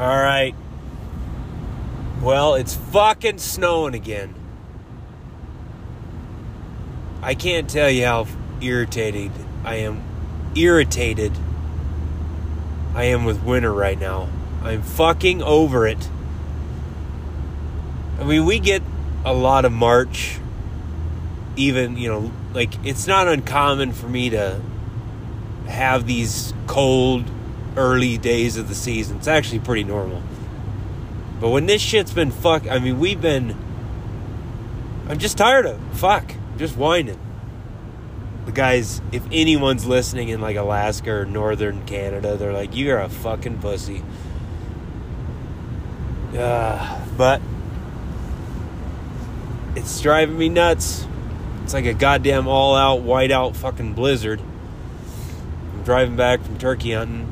All right. Well, it's fucking snowing again. I can't tell you how irritated I am. Irritated I am with winter right now. I'm fucking over it. I mean, we get a lot of March, even, you know, like, it's not uncommon for me to have these cold, early days of the season. It's actually pretty normal. But when this shit's been fuck, I mean, we've been. I'm just tired of fuck, just whining. The guys, if anyone's listening in like Alaska or northern Canada, they're like, "You're a fucking pussy." Uh, but it's driving me nuts. It's like a goddamn all-out, white-out fucking blizzard. I'm driving back from turkey hunting.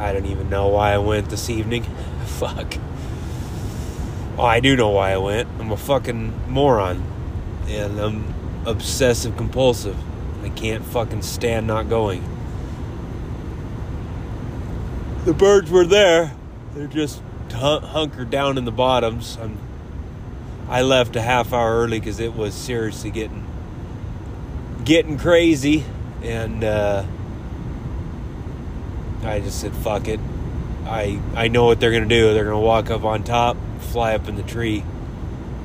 I don't even know why I went this evening. Fuck. Oh, I do know why I went. I'm a fucking moron. And I'm obsessive compulsive. I can't fucking stand not going. The birds were there. They're just hun- hunkered down in the bottoms. I'm I left a half hour early because it was seriously getting getting crazy, and uh, I just said, "Fuck it." I I know what they're gonna do. They're gonna walk up on top, fly up in the tree.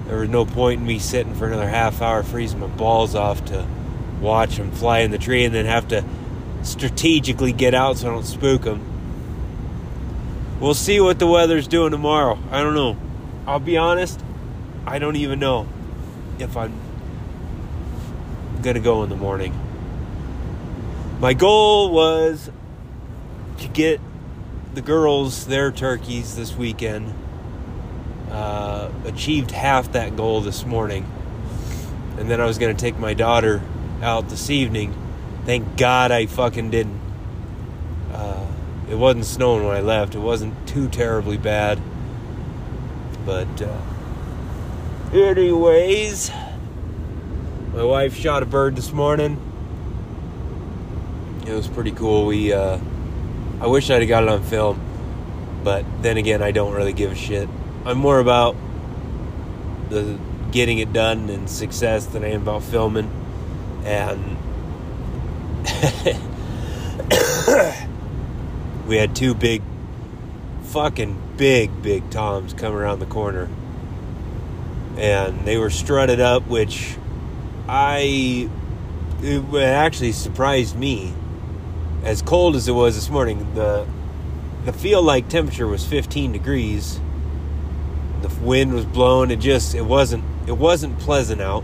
There was no point in me sitting for another half hour freezing my balls off to watch them fly in the tree and then have to strategically get out so I don't spook them. We'll see what the weather's doing tomorrow. I don't know. I'll be honest. I don't even know if I'm gonna go in the morning. My goal was to get the girls their turkeys this weekend. Uh, achieved half that goal this morning, and then I was gonna take my daughter out this evening. Thank God I fucking didn't. Uh, it wasn't snowing when I left. It wasn't too terribly bad, but. Uh, Anyways, my wife shot a bird this morning. It was pretty cool. We, uh, I wish I'd have got it on film, but then again, I don't really give a shit. I'm more about the getting it done and success than I am about filming. And we had two big, fucking big, big toms come around the corner and they were strutted up, which I it actually surprised me. As cold as it was this morning, the the feel like temperature was 15 degrees. The wind was blowing. It just it wasn't it wasn't pleasant out.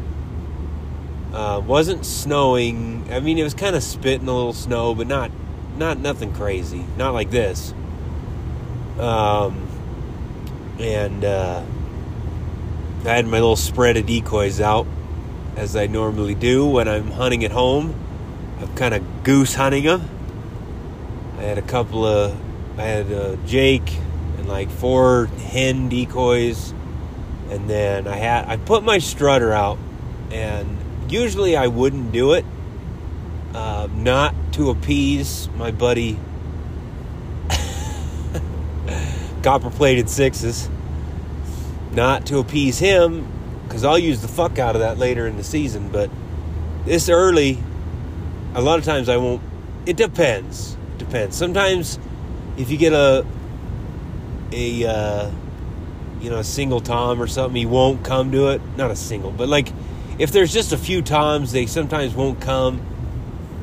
Uh, wasn't snowing. I mean, it was kind of spitting a little snow, but not not nothing crazy. Not like this. Um, and uh, I had my little spread of decoys out, as I normally do when I'm hunting at home. I'm kind of goose hunting them. I had a couple of, I had uh, Jake and like four hen decoys, and then I had I put my strutter out, and usually I wouldn't do it, uh, not to appease my buddy copper plated sixes not to appease him because I'll use the fuck out of that later in the season. But this early, a lot of times I won't. It depends. Depends. Sometimes if you get a a uh, you know a single tom or something, he won't come to it. Not a single, but like if there's just a few toms, they sometimes won't come.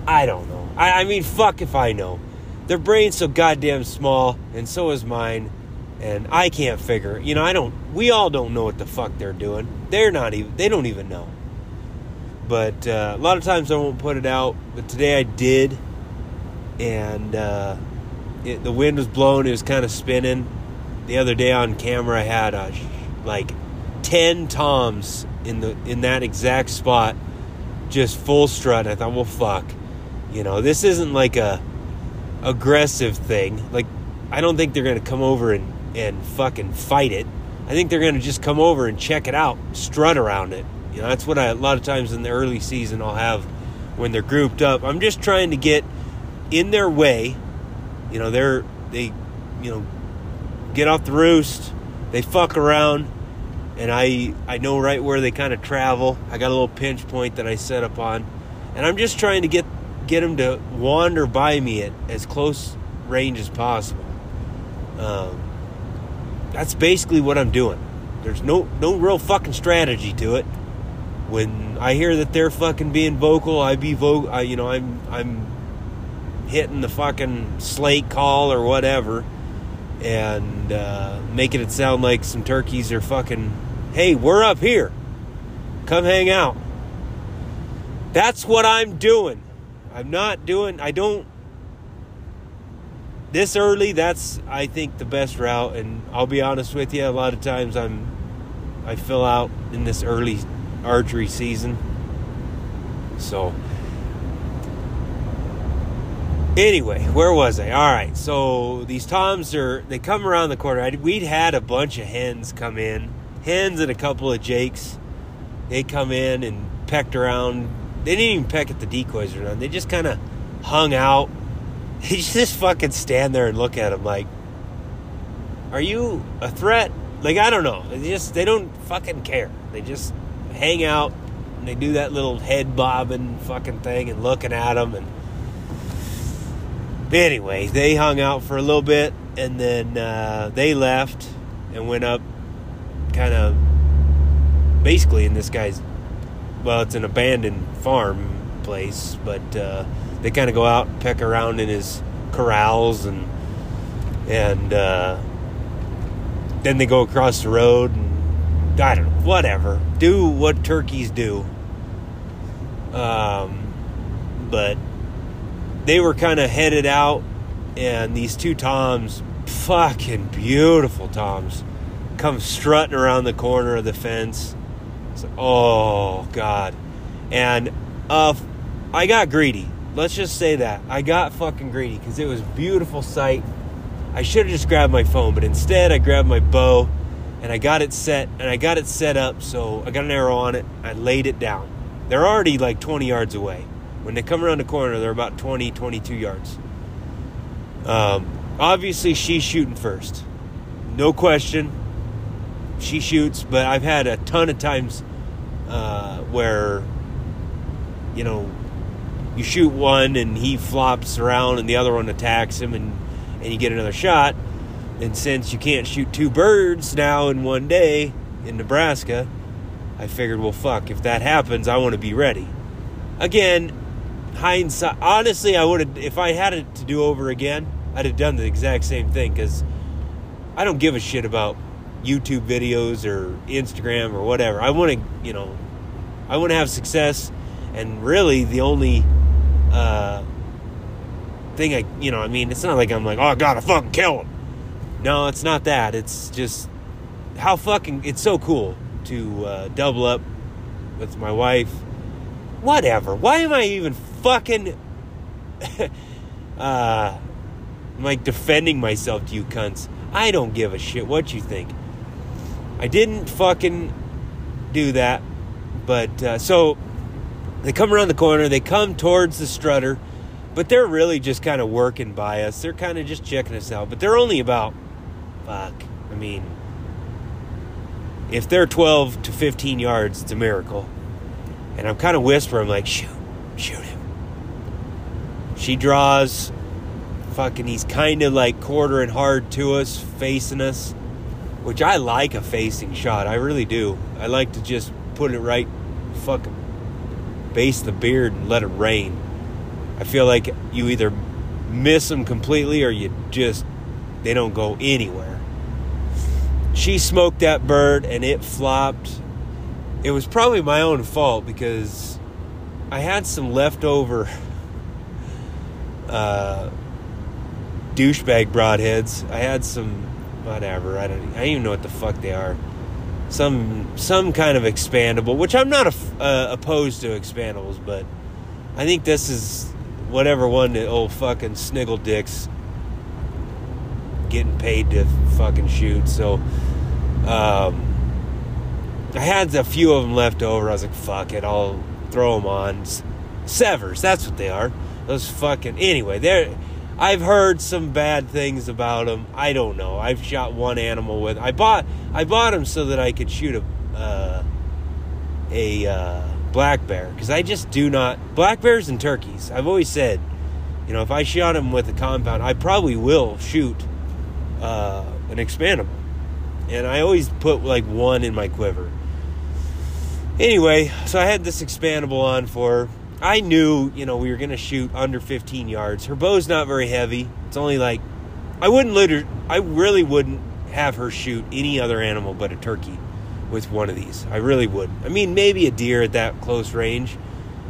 I don't know. I, I mean, fuck if I know. Their brain's so goddamn small, and so is mine and I can't figure. You know, I don't. We all don't know what the fuck they're doing. They're not even. They don't even know. But uh, a lot of times I won't put it out. But today I did, and uh, it, the wind was blowing. It was kind of spinning. The other day on camera, I had uh, like ten toms in the in that exact spot, just full strut. I thought, well, fuck. You know, this isn't like a aggressive thing. Like, I don't think they're gonna come over and and fucking fight it. I think they're to just come over and check it out, strut around it. You know, that's what I, a lot of times in the early season I'll have when they're grouped up. I'm just trying to get in their way. You know, they're, they you know, get off the roost. They fuck around, and I I know right where they kind of travel. I got a little pinch point that I set up on, and I'm just trying to get get them to wander by me at as close range as possible. Um, that's basically what I'm doing. There's no no real fucking strategy to it. When I hear that they're fucking being vocal, I be vocal. I, you know, I'm I'm hitting the fucking slate call or whatever, and uh, making it sound like some turkeys are fucking. Hey, we're up here. Come hang out. That's what I'm doing. I'm not doing. I don't. This early, that's I think the best route, and I'll be honest with you. A lot of times I'm, I fill out in this early archery season. So, anyway, where was I? All right, so these toms are they come around the corner. I, we'd had a bunch of hens come in, hens and a couple of jakes. They come in and pecked around. They didn't even peck at the decoys or nothing. They just kind of hung out. They just fucking stand there and look at them like, "Are you a threat?" Like I don't know. They just they don't fucking care. They just hang out and they do that little head bobbing fucking thing and looking at them and anyway they hung out for a little bit and then uh, they left and went up kind of basically in this guy's well it's an abandoned farm place but uh, they kind of go out and peck around in his corrals and and uh, then they go across the road and I don't know, whatever. Do what turkeys do. Um, but they were kind of headed out, and these two toms, fucking beautiful toms, come strutting around the corner of the fence. Like, oh God! And uh, I got greedy. Let's just say that I got fucking greedy because it was beautiful sight. I should have just grabbed my phone, but instead I grabbed my bow and I got it set and I got it set up so I got an arrow on it. I laid it down. They're already like 20 yards away. When they come around the corner, they're about 20, 22 yards. Um, obviously, she's shooting first. No question. She shoots, but I've had a ton of times uh, where, you know, you shoot one and he flops around and the other one attacks him and, and you get another shot and since you can't shoot two birds now in one day in Nebraska, I figured, well, fuck, if that happens, I want to be ready. Again, hindsight, honestly, I would have, if I had it to do over again, I'd have done the exact same thing because I don't give a shit about YouTube videos or Instagram or whatever. I want to, you know, I want to have success, and really the only uh, thing I, you know, I mean, it's not like I'm like, oh, I gotta fucking kill him. No, it's not that. It's just how fucking it's so cool to uh, double up with my wife. Whatever. Why am I even fucking uh I'm like defending myself to you cunts? I don't give a shit what you think. I didn't fucking do that. But uh, so they come around the corner, they come towards the strutter, but they're really just kind of working by us. They're kind of just checking us out, but they're only about fuck. I mean, if they're 12 to 15 yards, it's a miracle. And I'm kind of whispering, like, shoot, shoot him. She draws. Fucking, he's kind of like quartering hard to us, facing us, which I like a facing shot. I really do. I like to just put it right, fucking base the beard and let it rain. I feel like you either miss them completely or you just, they don't go anywhere she smoked that bird and it flopped. It was probably my own fault because I had some leftover uh, douchebag broadheads. I had some whatever. I don't. I don't even know what the fuck they are. Some some kind of expandable, which I'm not a, uh, opposed to expandables, but I think this is whatever one that old fucking sniggle dicks getting paid to fucking shoot. So um, I had a few of them left over. I was like, fuck it, I'll throw them on. SEVRs, that's what they are. Those fucking. Anyway, they're. I've heard some bad things about them. I don't know. I've shot one animal with. I bought I bought them so that I could shoot a uh, a uh, black bear because I just do not black bears and turkeys. I've always said, you know, if I shot them with a compound, I probably will shoot uh, an expandable, and I always put like one in my quiver. Anyway, so I had this expandable on for I knew, you know, we were going to shoot under 15 yards. Her bow's not very heavy. It's only like, I wouldn't let her, I really wouldn't have her shoot any other animal but a turkey with one of these. I really would. I mean, maybe a deer at that close range,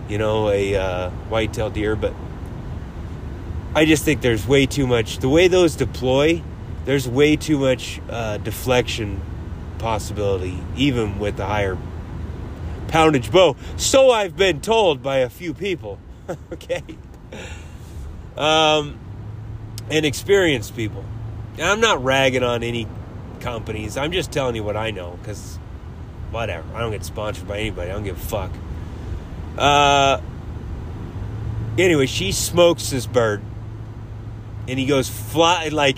you know, a uh, white-tailed deer, but I just think there's way too much. The way those deploy, there's way too much uh, deflection possibility, even with the higher poundage bow. So I've been told by a few people. okay. Um, and experienced people. I'm not ragging on any companies. I'm just telling you what I know because whatever. I don't get sponsored by anybody. I don't give a fuck. Uh, anyway, she smokes this bird. And he goes fly like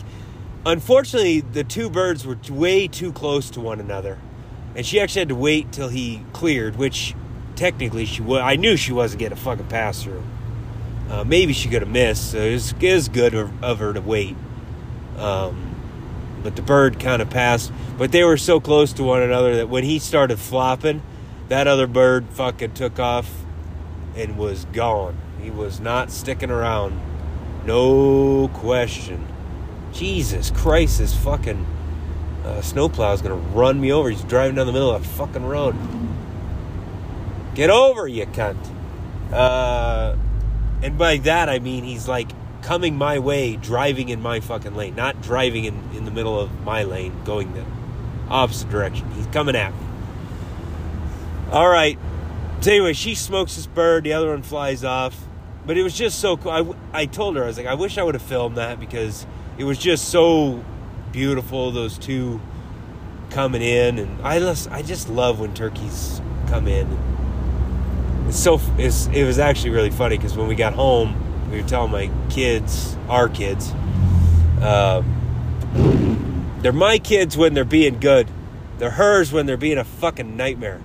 unfortunately the two birds were way too close to one another and she actually had to wait till he cleared, which technically she would. I knew she wasn't getting a fucking pass through. Uh, maybe she could have missed. So it was, it was good of, of, her to wait. Um, but the bird kind of passed. But they were so close to one another that when he started flopping, that other bird fucking took off and was gone. He was not sticking around. No question. Jesus Christ, is fucking uh, snowplow is going to run me over. He's driving down the middle of a fucking road. Get over, you cunt. Uh, and by that, I mean he's like coming my way, driving in my fucking lane, not driving in, in the middle of my lane, going the opposite direction. He's coming at me. All right. So anyway, she smokes this bird. The other one flies off. But it was just so cool. I, I told her, I was like, I wish I would have filmed that because it was just so beautiful. Those two coming in, and I just I just love when turkeys come in. It's so it's, it was actually really funny because when we got home, we were telling my kids, our kids, uh, they're my kids when they're being good. They're hers when they're being a fucking nightmare.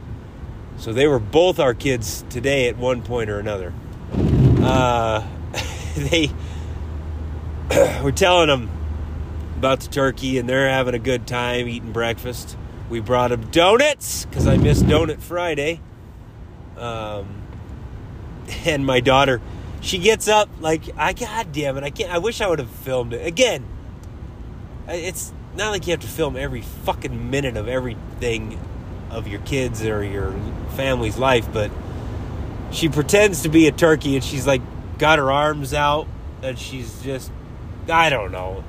So they were both our kids today at one point or another. Uh, they were telling them about the turkey, and they're having a good time eating breakfast. We brought them donuts because I missed Donut Friday. Um, and my daughter, she gets up like I god damn it, I can't. I wish I would have filmed it again. It's not like you have to film every fucking minute of everything of your kids or your family's life, but she pretends to be a turkey and she's like got her arms out and she's just I don't know.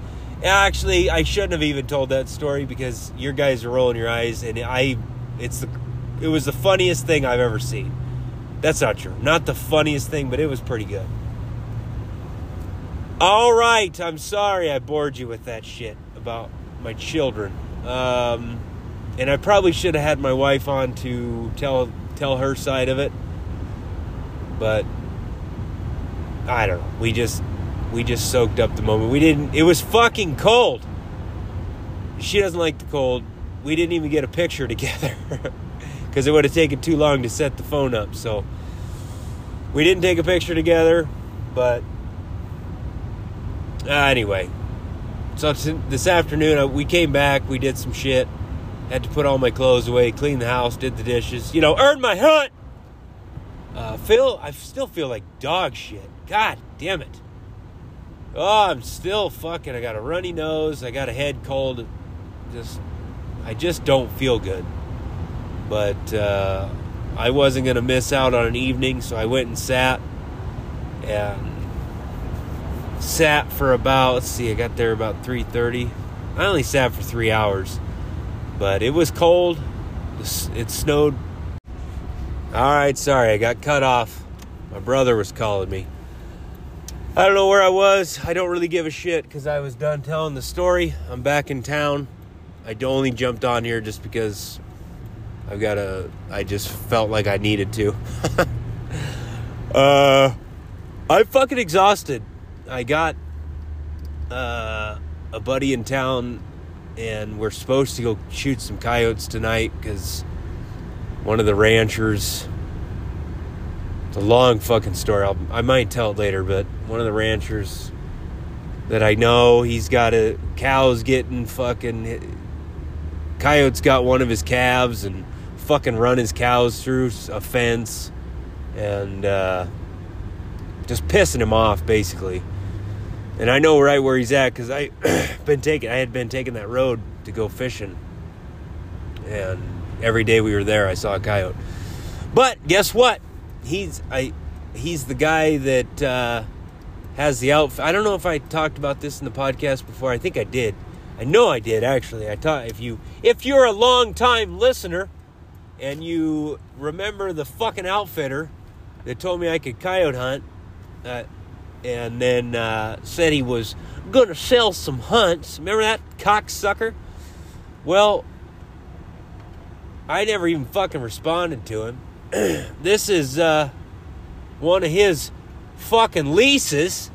Actually, I shouldn't have even told that story because your guys are rolling your eyes, and I, it's the, it was the funniest thing I've ever seen. That's not true. Not the funniest thing, but it was pretty good. All right, I'm sorry I bored you with that shit about my children. Um, and I probably should have had my wife on to tell tell her side of it. But I don't know. We just we just soaked up the moment. We didn't. It was fucking cold. She doesn't like the cold. We didn't even get a picture together because it would have taken too long to set the phone up. So we didn't take a picture together. But uh, anyway, so this afternoon uh, we came back. We did some shit. Had to put all my clothes away, clean the house, did the dishes. You know, earned my hunt. Uh, Phil, I still feel like dog shit. God damn it. Oh, I'm still fucking. I got a runny nose. I got a head cold. Just, I just don't feel good. But uh, I wasn't gonna miss out on an evening, so I went and sat and sat for about. Let's see, I got there about three thirty. I only sat for three hours, but it was cold. It snowed. All right, sorry, I got cut off. My brother was calling me. I don't know where I was. I don't really give a shit because I was done telling the story. I'm back in town. I only jumped on here just because I've got a. I just felt like I needed to. uh, I'm fucking exhausted. I got uh, a buddy in town, and we're supposed to go shoot some coyotes tonight because one of the ranchers. A long fucking story. I'll, I might tell it later, but one of the ranchers that I know, he's got a cows getting fucking. Coyotes got one of his calves and fucking run his cows through a fence and uh, just pissing him off basically. And I know right where he's at because I been taking I had been taking that road to go fishing, and every day we were there I saw a coyote. But guess what? He's I he's the guy that uh, has the outfit. I don't know if I talked about this in the podcast before. I think I did. I know I did actually. I taught if you if you're a long time listener and you remember the fucking outfitter that told me I could coyote hunt, uh, and then uh, said he was gonna sell some hunts. Remember that cocksucker? Well, I never even fucking responded to him. this is uh, one of his fucking leases.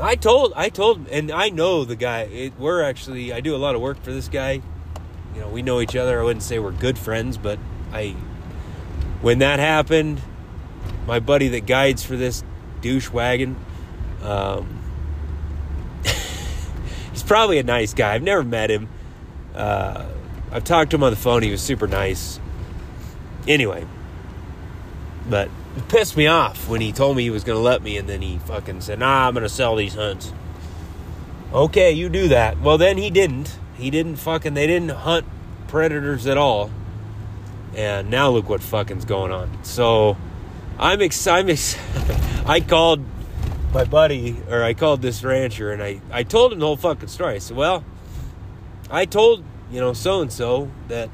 I told, I told, and I know the guy. It, we're actually, I do a lot of work for this guy. You know, we know each other. I wouldn't say we're good friends, but I, when that happened, my buddy that guides for this douche wagon, um, he's probably a nice guy. I've never met him. Uh, I've talked to him on the phone. He was super nice. Anyway, but it pissed me off when he told me he was going to let me, and then he fucking said, "Nah, I'm going to sell these hunts." Okay, you do that. Well, then he didn't. He didn't fucking. They didn't hunt predators at all. And now look what fucking's going on. So I'm excited. I called my buddy, or I called this rancher, and I, I told him the whole fucking story. I said, well, I told, you know, so and so that,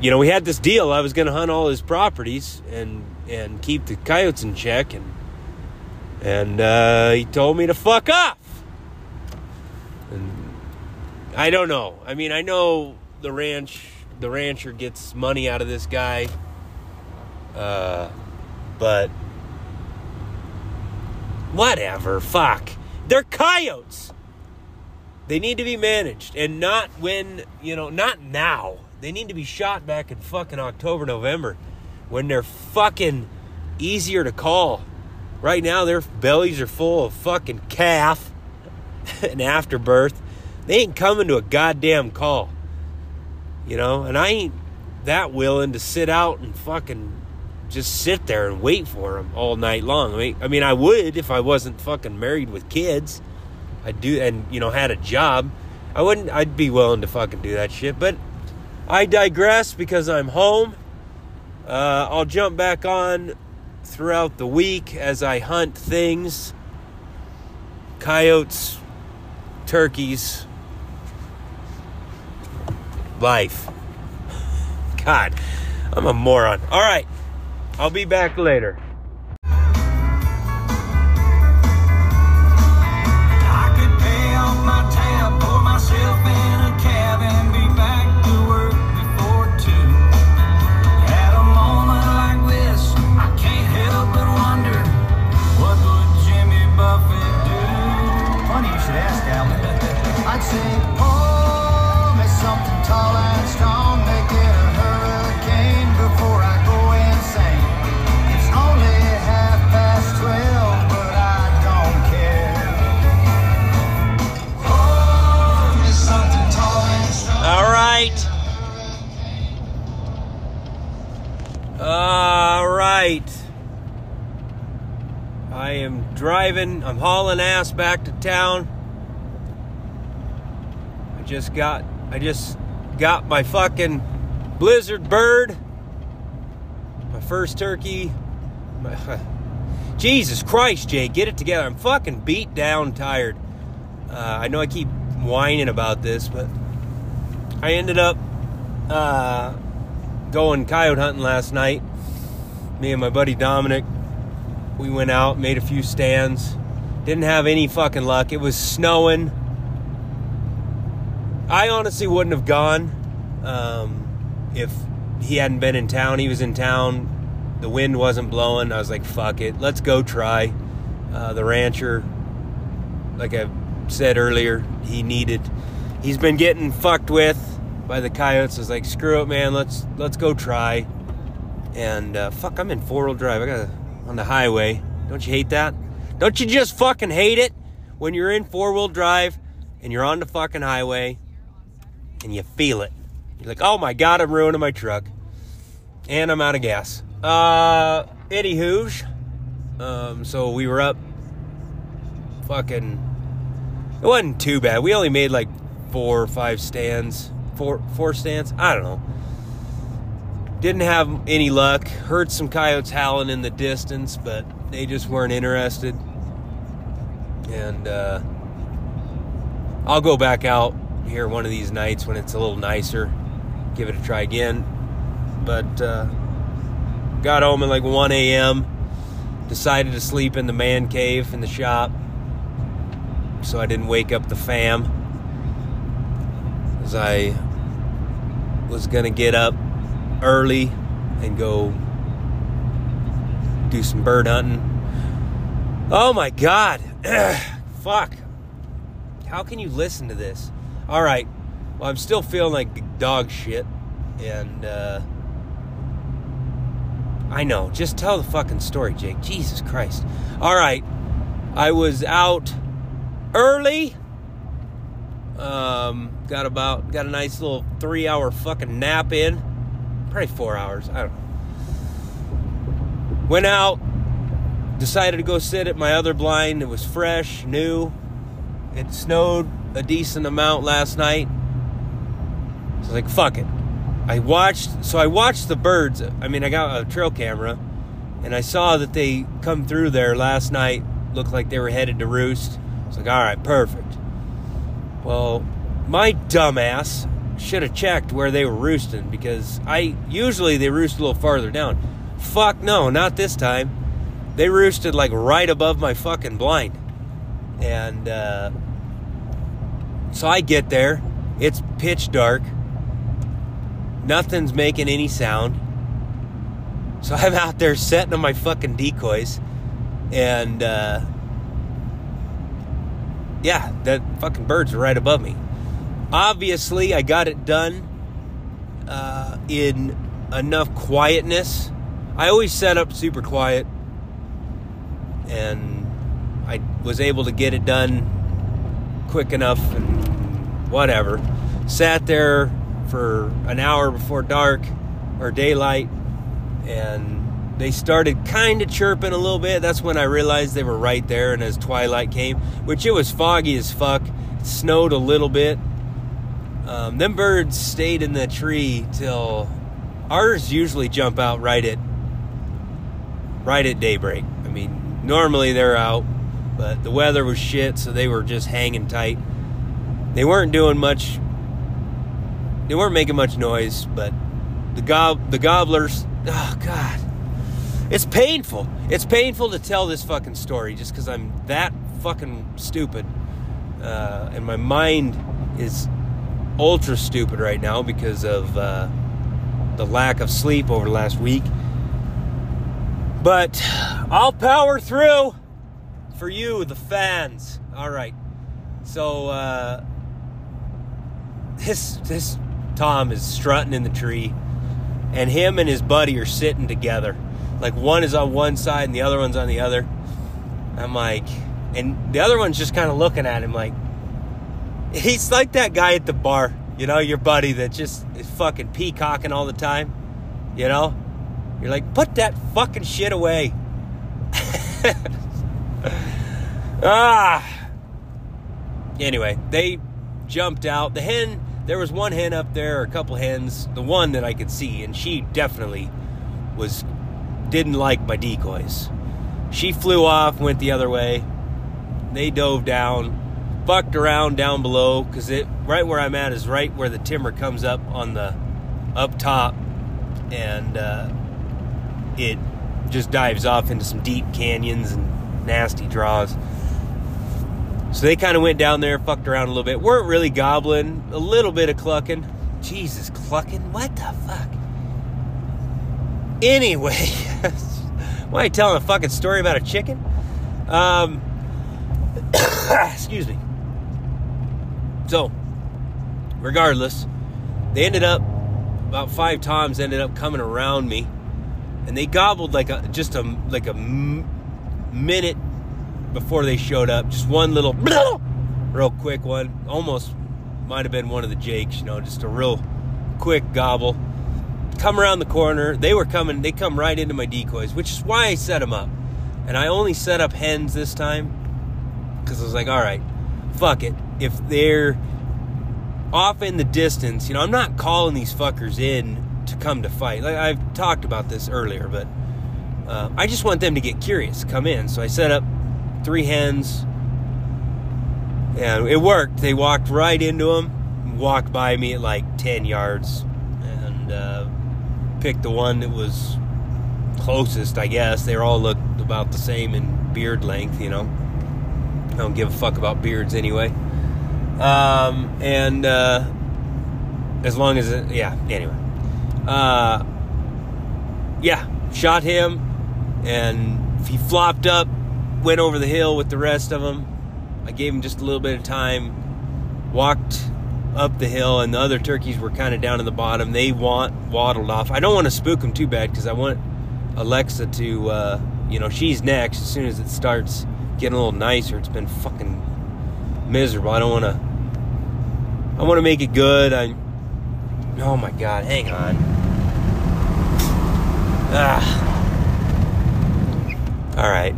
you know, we had this deal. I was going to hunt all his properties and and keep the coyotes in check, and and uh, he told me to fuck off. And I don't know. I mean, I know the ranch, the rancher gets money out of this guy uh, but whatever, fuck. They're coyotes. They need to be managed and not when, you know, not now. They need to be shot back in fucking October, November when they're fucking easier to call. Right now, their bellies are full of fucking calf and afterbirth. They ain't coming to a goddamn call. You know, and I ain't that willing to sit out and fucking just sit there and wait for them all night long. I mean, I mean, I would if I wasn't fucking married with kids. I'd do and you know had a job. I wouldn't. I'd be willing to fucking do that shit. But I digress because I'm home. Uh, I'll jump back on throughout the week as I hunt things, coyotes, turkeys, life. God, I'm a moron. All right. I'll be back later. Driving. I'm hauling ass back to town. I just got I just got my fucking blizzard bird. My first turkey. My, Jesus Christ, Jay, get it together. I'm fucking beat down, tired. Uh, I know I keep whining about this, but I ended up uh, going coyote hunting last night. Me and my buddy Dominic we went out, made a few stands. Didn't have any fucking luck. It was snowing. I honestly wouldn't have gone um, if he hadn't been in town. He was in town. The wind wasn't blowing. I was like, fuck it. Let's go try. Uh, the rancher, like I said earlier, he needed. He's been getting fucked with by the coyotes. I was like, screw it, man. Let's let's go try. And uh, fuck, I'm in four wheel drive. I got on the highway. Don't you hate that? Don't you just fucking hate it when you're in four wheel drive and you're on the fucking highway and you feel it? You're like, oh my god, I'm ruining my truck, and I'm out of gas. Uh, anywho's, um, so we were up. Fucking, it wasn't too bad. We only made like four or five stands, four four stands. I don't know. Didn't have any luck. Heard some coyotes howling in the distance, but they just weren't interested. And uh, I'll go back out here one of these nights when it's a little nicer. Give it a try again. But uh, got home at like 1 a.m. Decided to sleep in the man cave in the shop so I didn't wake up the fam. As I was going to get up early and go do some bird hunting. Oh my God. Fuck. How can you listen to this? All right. Well, I'm still feeling like dog shit. And, uh, I know. Just tell the fucking story, Jake. Jesus Christ. All right. I was out early. Um, got about got a nice little three hour fucking nap in. Probably four hours. I don't know. Went out, decided to go sit at my other blind. It was fresh, new. It snowed a decent amount last night. So I was like, fuck it. I watched, so I watched the birds. I mean, I got a trail camera and I saw that they come through there last night. Looked like they were headed to roost. It's like, all right, perfect. Well, my dumbass should have checked where they were roosting because I usually they roost a little farther down. Fuck no, not this time. They roosted like right above my fucking blind. And uh, so I get there. It's pitch dark. Nothing's making any sound. So I'm out there setting on my fucking decoys. And uh, yeah, that fucking birds are right above me. Obviously, I got it done uh, in enough quietness. I always set up super quiet, and I was able to get it done quick enough and whatever. Sat there for an hour before dark or daylight, and they started kind of chirping a little bit. That's when I realized they were right there. And as twilight came, which it was foggy as fuck, it snowed a little bit. Um, them birds stayed in the tree till ours usually jump out right at right at daybreak. I mean, normally they're out, but the weather was shit, so they were just hanging tight. They weren't doing much. They weren't making much noise, but the gob the gobblers. Oh God, it's painful. It's painful to tell this fucking story just because I'm that fucking stupid, uh, and my mind is ultra stupid right now because of uh, the lack of sleep over the last week. But I'll power through for you, the fans. All right. So uh, this this Tom is strutting in the tree, and him and his buddy are sitting together. Like one is on one side and the other one's on the other. I'm like, and the other one's just kind of looking at him like, he's like that guy at the bar, you know, your buddy that just is fucking peacocking all the time, you know? You're like, put that fucking shit away. ah. Anyway, they jumped out. The hen, there was one hen up there, or a couple hens, the one that I could see, and she definitely was didn't like my decoys. She flew off, went the other way. They dove down, bucked around down below because it right where I'm at is right where the timber comes up on the up top, and uh, it just dives off into some deep canyons and nasty draws. So they kind of went down there, fucked around a little bit. weren't really gobbling, a little bit of clucking. Jesus, clucking? What the fuck? Anyway, why are you telling a fucking story about a chicken? Um, excuse me. So, regardless, they ended up about five times ended up coming around me, and they gobbled like a just a like a minute before they showed up. Just one little, real quick one. Almost might have been one of the Jakes. You know, just a real quick gobble. Come around the corner. They were coming. They come right into my decoys, which is why I set them up. And I only set up hens this time because I was like, all right, fuck it. If they're off in the distance, you know, I'm not calling these fuckers in to come to fight. Like I've talked about this earlier, but uh, I just want them to get curious, come in. So I set up three hens, and it worked. They walked right into them, walked by me at like 10 yards, and uh, picked the one that was closest, I guess. They all looked about the same in beard length, you know. I don't give a fuck about beards anyway. Um, and uh, as long as it, yeah, anyway. Uh, yeah, shot him, and he flopped up, went over the hill with the rest of them. I gave him just a little bit of time, walked up the hill, and the other turkeys were kind of down at the bottom. They want waddled off. I don't want to spook them too bad because I want Alexa to, uh, you know, she's next as soon as it starts getting a little nicer. It's been fucking miserable. I don't want to. I want to make it good. I. Oh my god! Hang on. Ah. All right.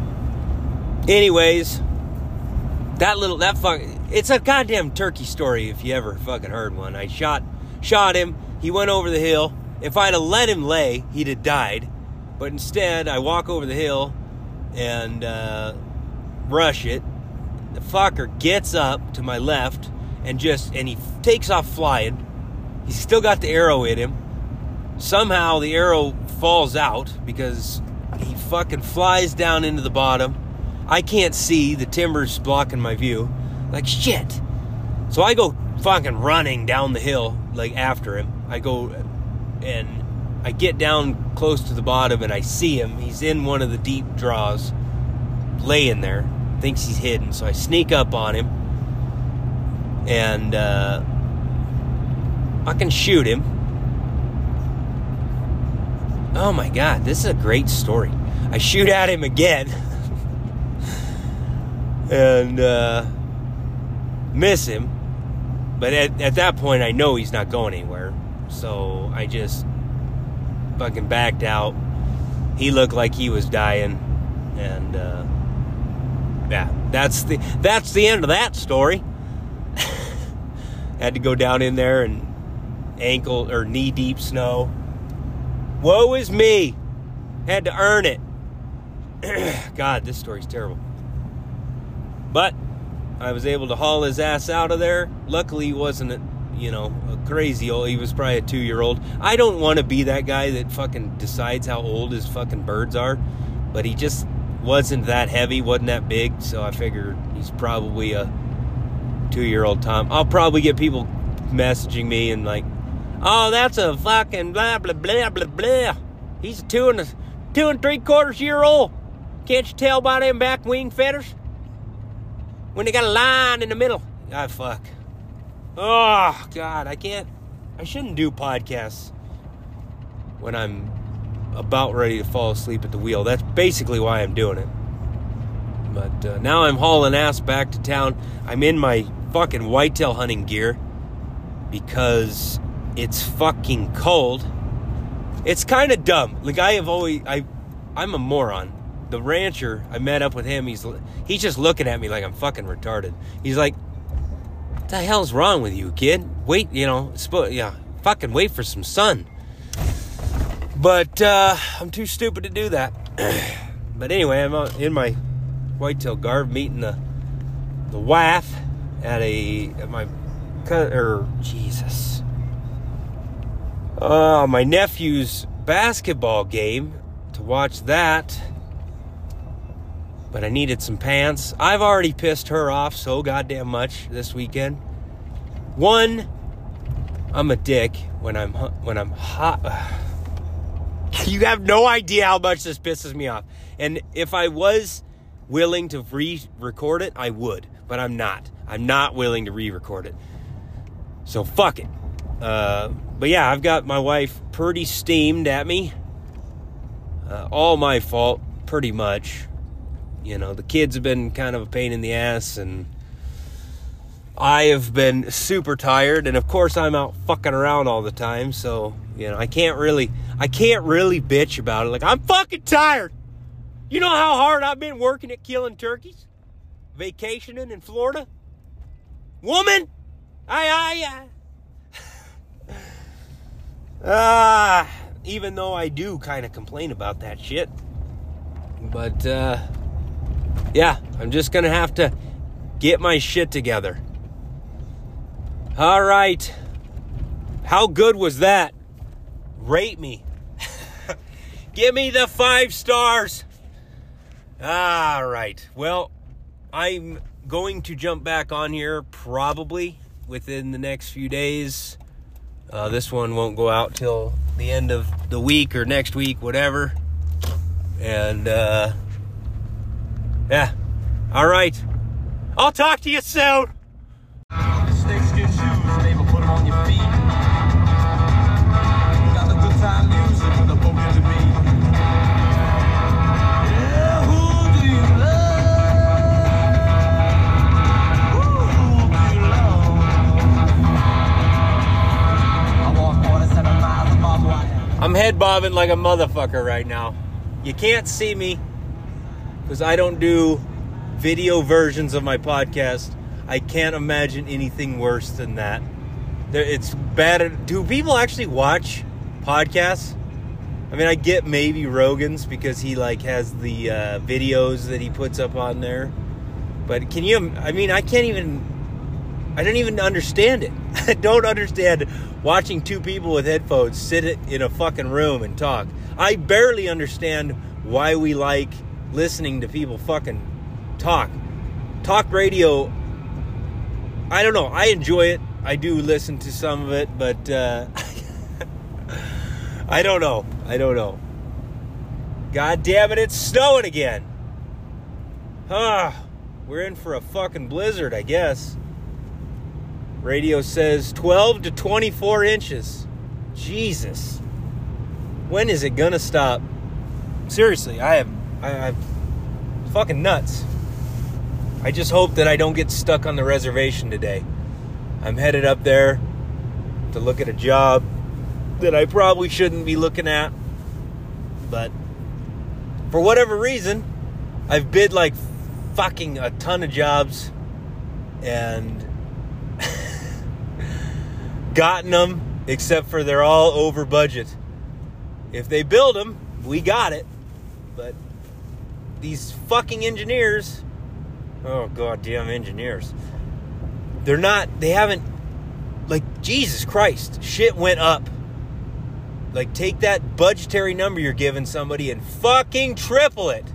Anyways, that little that fuck. It's a goddamn turkey story if you ever fucking heard one. I shot shot him. He went over the hill. If I'd have let him lay, he'd have died. But instead, I walk over the hill and uh, rush it. The fucker gets up to my left and just and he takes off flying. He's still got the arrow in him. Somehow the arrow falls out because he fucking flies down into the bottom. I can't see, the timber's blocking my view. Like shit. So I go fucking running down the hill like after him. I go and I get down close to the bottom and I see him. He's in one of the deep draws, laying there. Thinks he's hidden. So I sneak up on him and uh, I can shoot him. Oh my god, this is a great story. I shoot at him again and uh, miss him. But at, at that point, I know he's not going anywhere. So I just fucking backed out. He looked like he was dying. And uh, yeah, that's the that's the end of that story. Had to go down in there and ankle or knee deep snow. Woe is me. Had to earn it. God, this story's terrible. But I was able to haul his ass out of there. Luckily, he wasn't, you know, a crazy old. He was probably a two year old. I don't want to be that guy that fucking decides how old his fucking birds are. But he just wasn't that heavy, wasn't that big. So I figured he's probably a two year old Tom. I'll probably get people messaging me and like, oh, that's a fucking blah blah blah blah blah. He's a two and a two and three quarters year old. Can't you tell by them back wing feathers? When they got a line in the middle. Ah, fuck. Oh, God, I can't. I shouldn't do podcasts when I'm about ready to fall asleep at the wheel. That's basically why I'm doing it. But uh, now I'm hauling ass back to town. I'm in my fucking whitetail hunting gear because it's fucking cold. It's kind of dumb. Like I have always, I, I'm a moron. The rancher, I met up with him. He's he's just looking at me like I'm fucking retarded. He's like, "What the hell's wrong with you, kid? Wait, you know, yeah, fucking wait for some sun." But uh, I'm too stupid to do that. but anyway, I'm in my whitetail garb meeting the the wife at a at my or Jesus. Uh, my nephew's basketball game to watch that. But I needed some pants. I've already pissed her off so goddamn much this weekend. One, I'm a dick when I'm when I'm hot. You have no idea how much this pisses me off. And if I was willing to re-record it, I would, but I'm not. I'm not willing to re-record it. So fuck it. Uh, but yeah, I've got my wife pretty steamed at me. Uh, all my fault, pretty much. You know, the kids have been kind of a pain in the ass, and I have been super tired. And of course, I'm out fucking around all the time, so you know, I can't really, I can't really bitch about it. Like I'm fucking tired. You know how hard I've been working at killing turkeys, vacationing in Florida. Woman, I, I, uh, ah, even though I do kind of complain about that shit, but uh, yeah, I'm just gonna have to get my shit together. All right, how good was that? Rate me. Give me the five stars. All right. Well, I'm going to jump back on here probably within the next few days. Uh, this one won't go out till the end of the week or next week, whatever. And uh, yeah. All right. I'll talk to you soon. I'm head bobbing like a motherfucker right now. You can't see me because I don't do video versions of my podcast. I can't imagine anything worse than that. It's bad. Do people actually watch podcasts? I mean, I get maybe Rogan's because he like has the uh, videos that he puts up on there. But can you? I mean, I can't even. I don't even understand it. I don't understand watching two people with headphones sit in a fucking room and talk. I barely understand why we like listening to people fucking talk. Talk radio, I don't know. I enjoy it. I do listen to some of it, but uh, I don't know. I don't know. God damn it, it's snowing again. Ah, we're in for a fucking blizzard, I guess. Radio says 12 to 24 inches. Jesus. When is it gonna stop? Seriously, I have, I, have fucking nuts. I just hope that I don't get stuck on the reservation today. I'm headed up there to look at a job that I probably shouldn't be looking at, but for whatever reason, I've bid like fucking a ton of jobs and gotten them, except for they're all over budget. If they build them, we got it. But these fucking engineers, oh goddamn engineers, they're not, they haven't, like, Jesus Christ, shit went up. Like, take that budgetary number you're giving somebody and fucking triple it.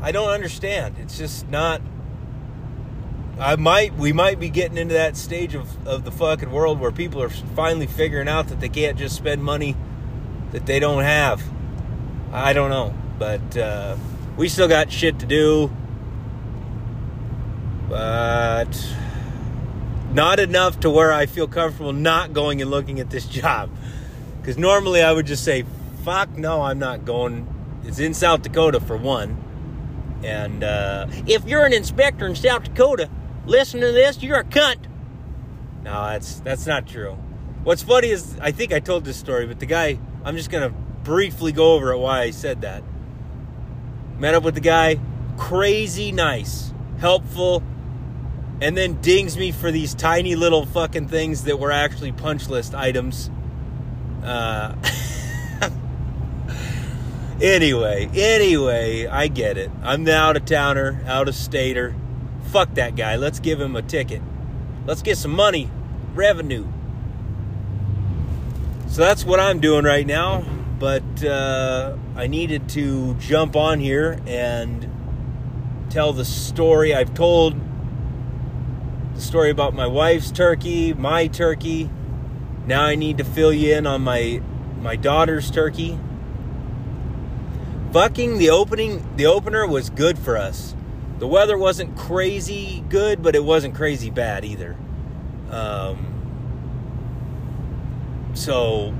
I don't understand. It's just not I might we might be getting into that stage of, of the fucking world where people are finally figuring out that they can't just spend money that they don't have. I don't know, but uh, we still got shit to do, but not enough to where I feel comfortable not going and looking at this job. Because normally I would just say, "Fuck no, I'm not going." It's in South Dakota for one, and uh, if you're an inspector in South Dakota listen to this, you're a cunt. No, that's that's not true. What's funny is I think I told this story, but the guy I'm just gonna briefly go over it why I said that. Met up with the guy, crazy nice, helpful, and then dings me for these tiny little fucking things that were actually punch list items. Uh, anyway, anyway, I get it. I'm the out of towner, out of stater Fuck that guy. Let's give him a ticket. Let's get some money, revenue. So that's what I'm doing right now. But uh, I needed to jump on here and tell the story I've told the story about my wife's turkey, my turkey. Now I need to fill you in on my my daughter's turkey. fucking the opening the opener was good for us. The weather wasn't crazy good, but it wasn't crazy bad either. Um, so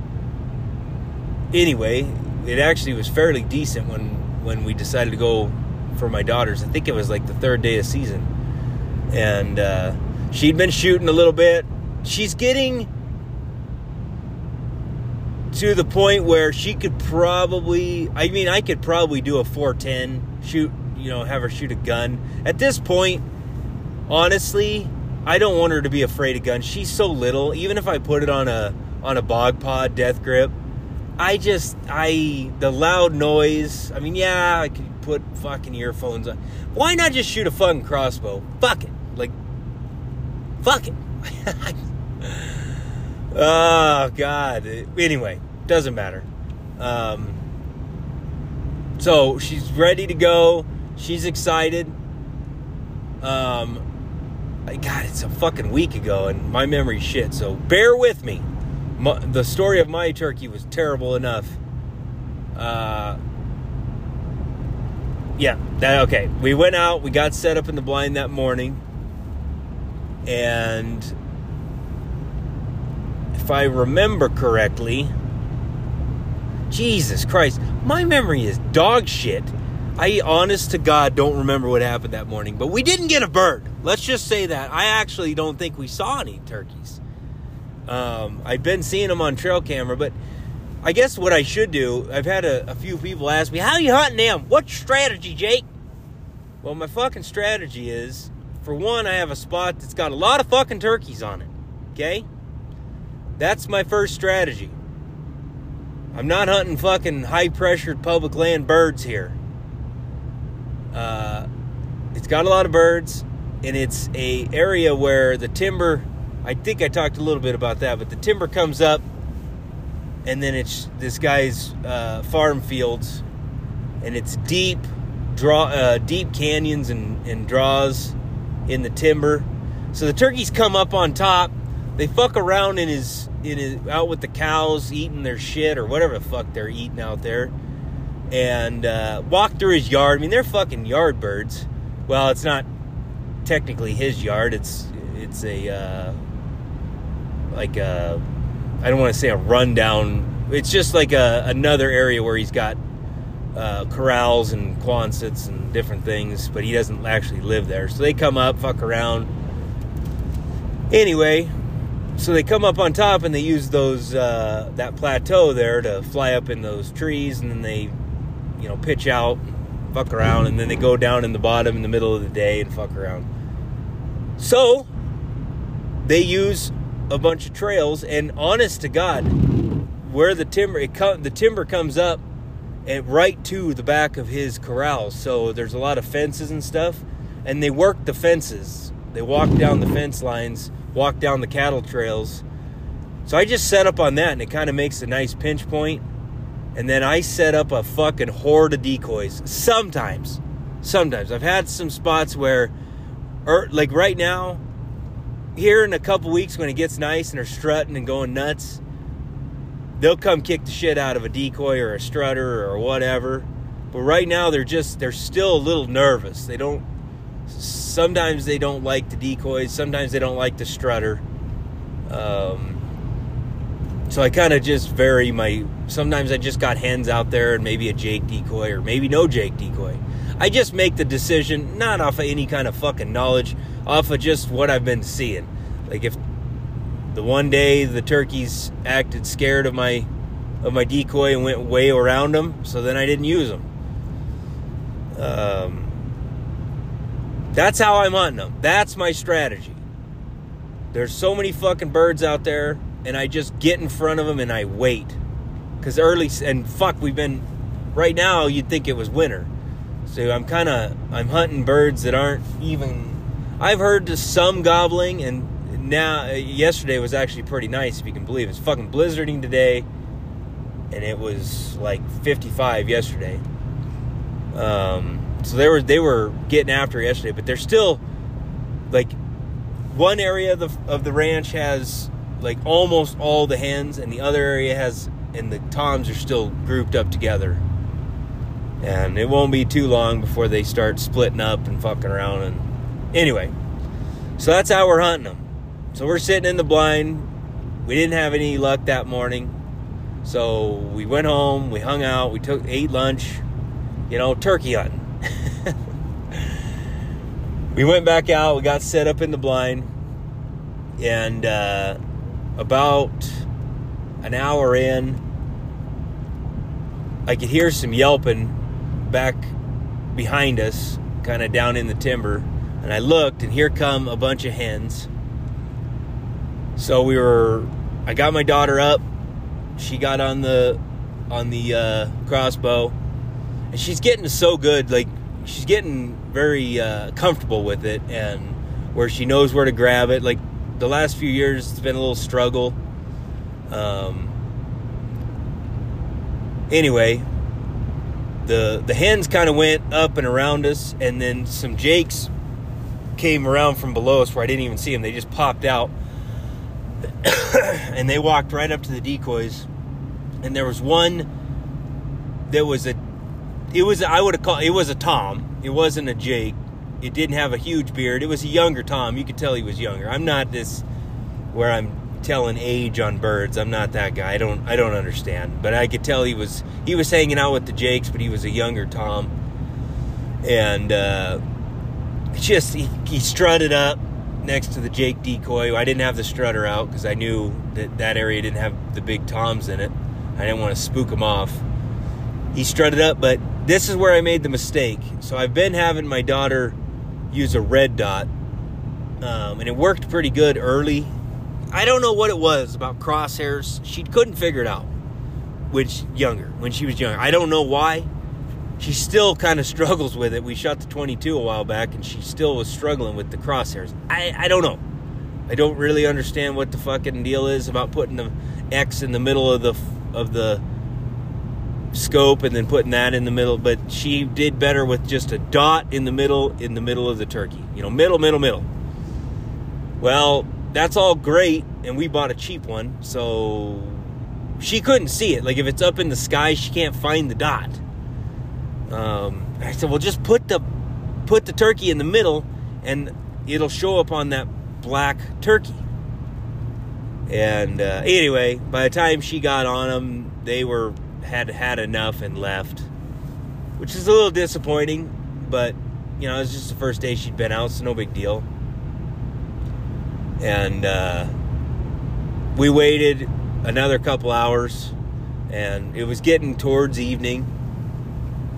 anyway, it actually was fairly decent when when we decided to go for my daughters. I think it was like the third day of season, and uh, she'd been shooting a little bit. She's getting to the point where she could probably I mean I could probably do a 410 shoot you know have her shoot a gun. At this point honestly I don't want her to be afraid of guns. She's so little. Even if I put it on a on a bog pod death grip I just I the loud noise I mean yeah I could put fucking earphones on. Why not just shoot a fucking crossbow? Fuck it. Like fuck it. Oh god. Anyway doesn't matter. Um, so she's ready to go she's excited. Um, god it's a fucking week ago and my memory's shit so bear with me. My, the story of my turkey was terrible enough. Uh, yeah that okay. We went out we got set up in the blind that morning. And if I remember correctly, Jesus Christ, my memory is dog shit. I honest to God don't remember what happened that morning, but we didn't get a bird. Let's just say that. I actually don't think we saw any turkeys. Um, I've been seeing them on trail camera, but I guess what I should do, I've had a, a few people ask me, How you hunting them? What's strategy, Jake? Well, my fucking strategy is for one, I have a spot that's got a lot of fucking turkeys on it. Okay? That's my first strategy. I'm not hunting fucking high pressured public land birds here. Uh, it's got a lot of birds, and it's a area where the timber. I think I talked a little bit about that, but the timber comes up, and then it's this guy's uh, farm fields, and it's deep, draw uh, deep canyons and, and draws in the timber. So the turkeys come up on top. They fuck around in his in his, out with the cows eating their shit or whatever the fuck they're eating out there, and uh, walk through his yard. I mean, they're fucking yard birds. Well, it's not technically his yard. It's it's a uh, like a I don't want to say a rundown. It's just like a another area where he's got uh, corrals and quonsets and different things, but he doesn't actually live there. So they come up, fuck around. Anyway, so they come up on top and they use those uh, that plateau there to fly up in those trees, and then they, you know, pitch out, fuck around, and then they go down in the bottom in the middle of the day and fuck around. So they use a bunch of trails, and honest to God, where the timber it com- the timber comes up and right to the back of his corrals. So there's a lot of fences and stuff, and they work the fences. They walk down the fence lines walk down the cattle trails. So I just set up on that and it kind of makes a nice pinch point. And then I set up a fucking horde of decoys. Sometimes. Sometimes. I've had some spots where, or er, like right now, here in a couple weeks when it gets nice and they're strutting and going nuts, they'll come kick the shit out of a decoy or a strutter or whatever. But right now they're just, they're still a little nervous. They don't, sometimes they don't like the decoys, sometimes they don't like the strutter. Um, so I kind of just vary my. Sometimes I just got hens out there and maybe a Jake decoy or maybe no Jake decoy. I just make the decision not off of any kind of fucking knowledge, off of just what I've been seeing. Like if the one day the turkeys acted scared of my of my decoy and went way around them, so then I didn't use them. Um, that's how I'm hunting them. That's my strategy. There's so many fucking birds out there, and I just get in front of them and I wait. Because early, and fuck, we've been, right now, you'd think it was winter. So I'm kind of, I'm hunting birds that aren't even, I've heard some gobbling, and now, yesterday was actually pretty nice, if you can believe it. It's fucking blizzarding today, and it was like 55 yesterday. Um, so they were they were getting after yesterday, but they're still like one area of the of the ranch has like almost all the hens, and the other area has and the toms are still grouped up together. And it won't be too long before they start splitting up and fucking around. And anyway, so that's how we're hunting them. So we're sitting in the blind. We didn't have any luck that morning. So we went home, we hung out, we took ate lunch, you know, turkey hunting. we went back out, we got set up in the blind, and uh, about an hour in, I could hear some yelping back behind us, kind of down in the timber. And I looked, and here come a bunch of hens. So we were, I got my daughter up. She got on the on the uh, crossbow, and she's getting so good. Like she's getting very uh, comfortable with it, and where she knows where to grab it. Like the last few years, it's been a little struggle. Um, anyway, the the hens kind of went up and around us, and then some jakes came around from below us where I didn't even see them. They just popped out, and they walked right up to the decoys. And there was one that was a, it was I would have called it was a tom. It wasn't a jake. It didn't have a huge beard. It was a younger tom. You could tell he was younger. I'm not this where I'm telling age on birds. I'm not that guy. I don't I don't understand. But I could tell he was he was hanging out with the Jakes, but he was a younger Tom. And uh, just he, he strutted up next to the Jake decoy. I didn't have the strutter out because I knew that that area didn't have the big toms in it. I didn't want to spook him off. He strutted up, but this is where I made the mistake. So I've been having my daughter use a red dot, um, and it worked pretty good early I don't know what it was about crosshairs. She couldn't figure it out. Which younger, when she was younger. I don't know why. She still kind of struggles with it. We shot the 22 a while back, and she still was struggling with the crosshairs. I, I don't know. I don't really understand what the fucking deal is about putting the X in the middle of the of the scope and then putting that in the middle. But she did better with just a dot in the middle, in the middle of the turkey. You know, middle, middle, middle. Well, that's all great, and we bought a cheap one, so she couldn't see it. Like if it's up in the sky, she can't find the dot. Um, I said, well, just put the put the turkey in the middle, and it'll show up on that black turkey. And uh, anyway, by the time she got on them, they were had had enough and left, which is a little disappointing. But you know, it was just the first day she'd been out, so no big deal. And uh, we waited another couple hours and it was getting towards evening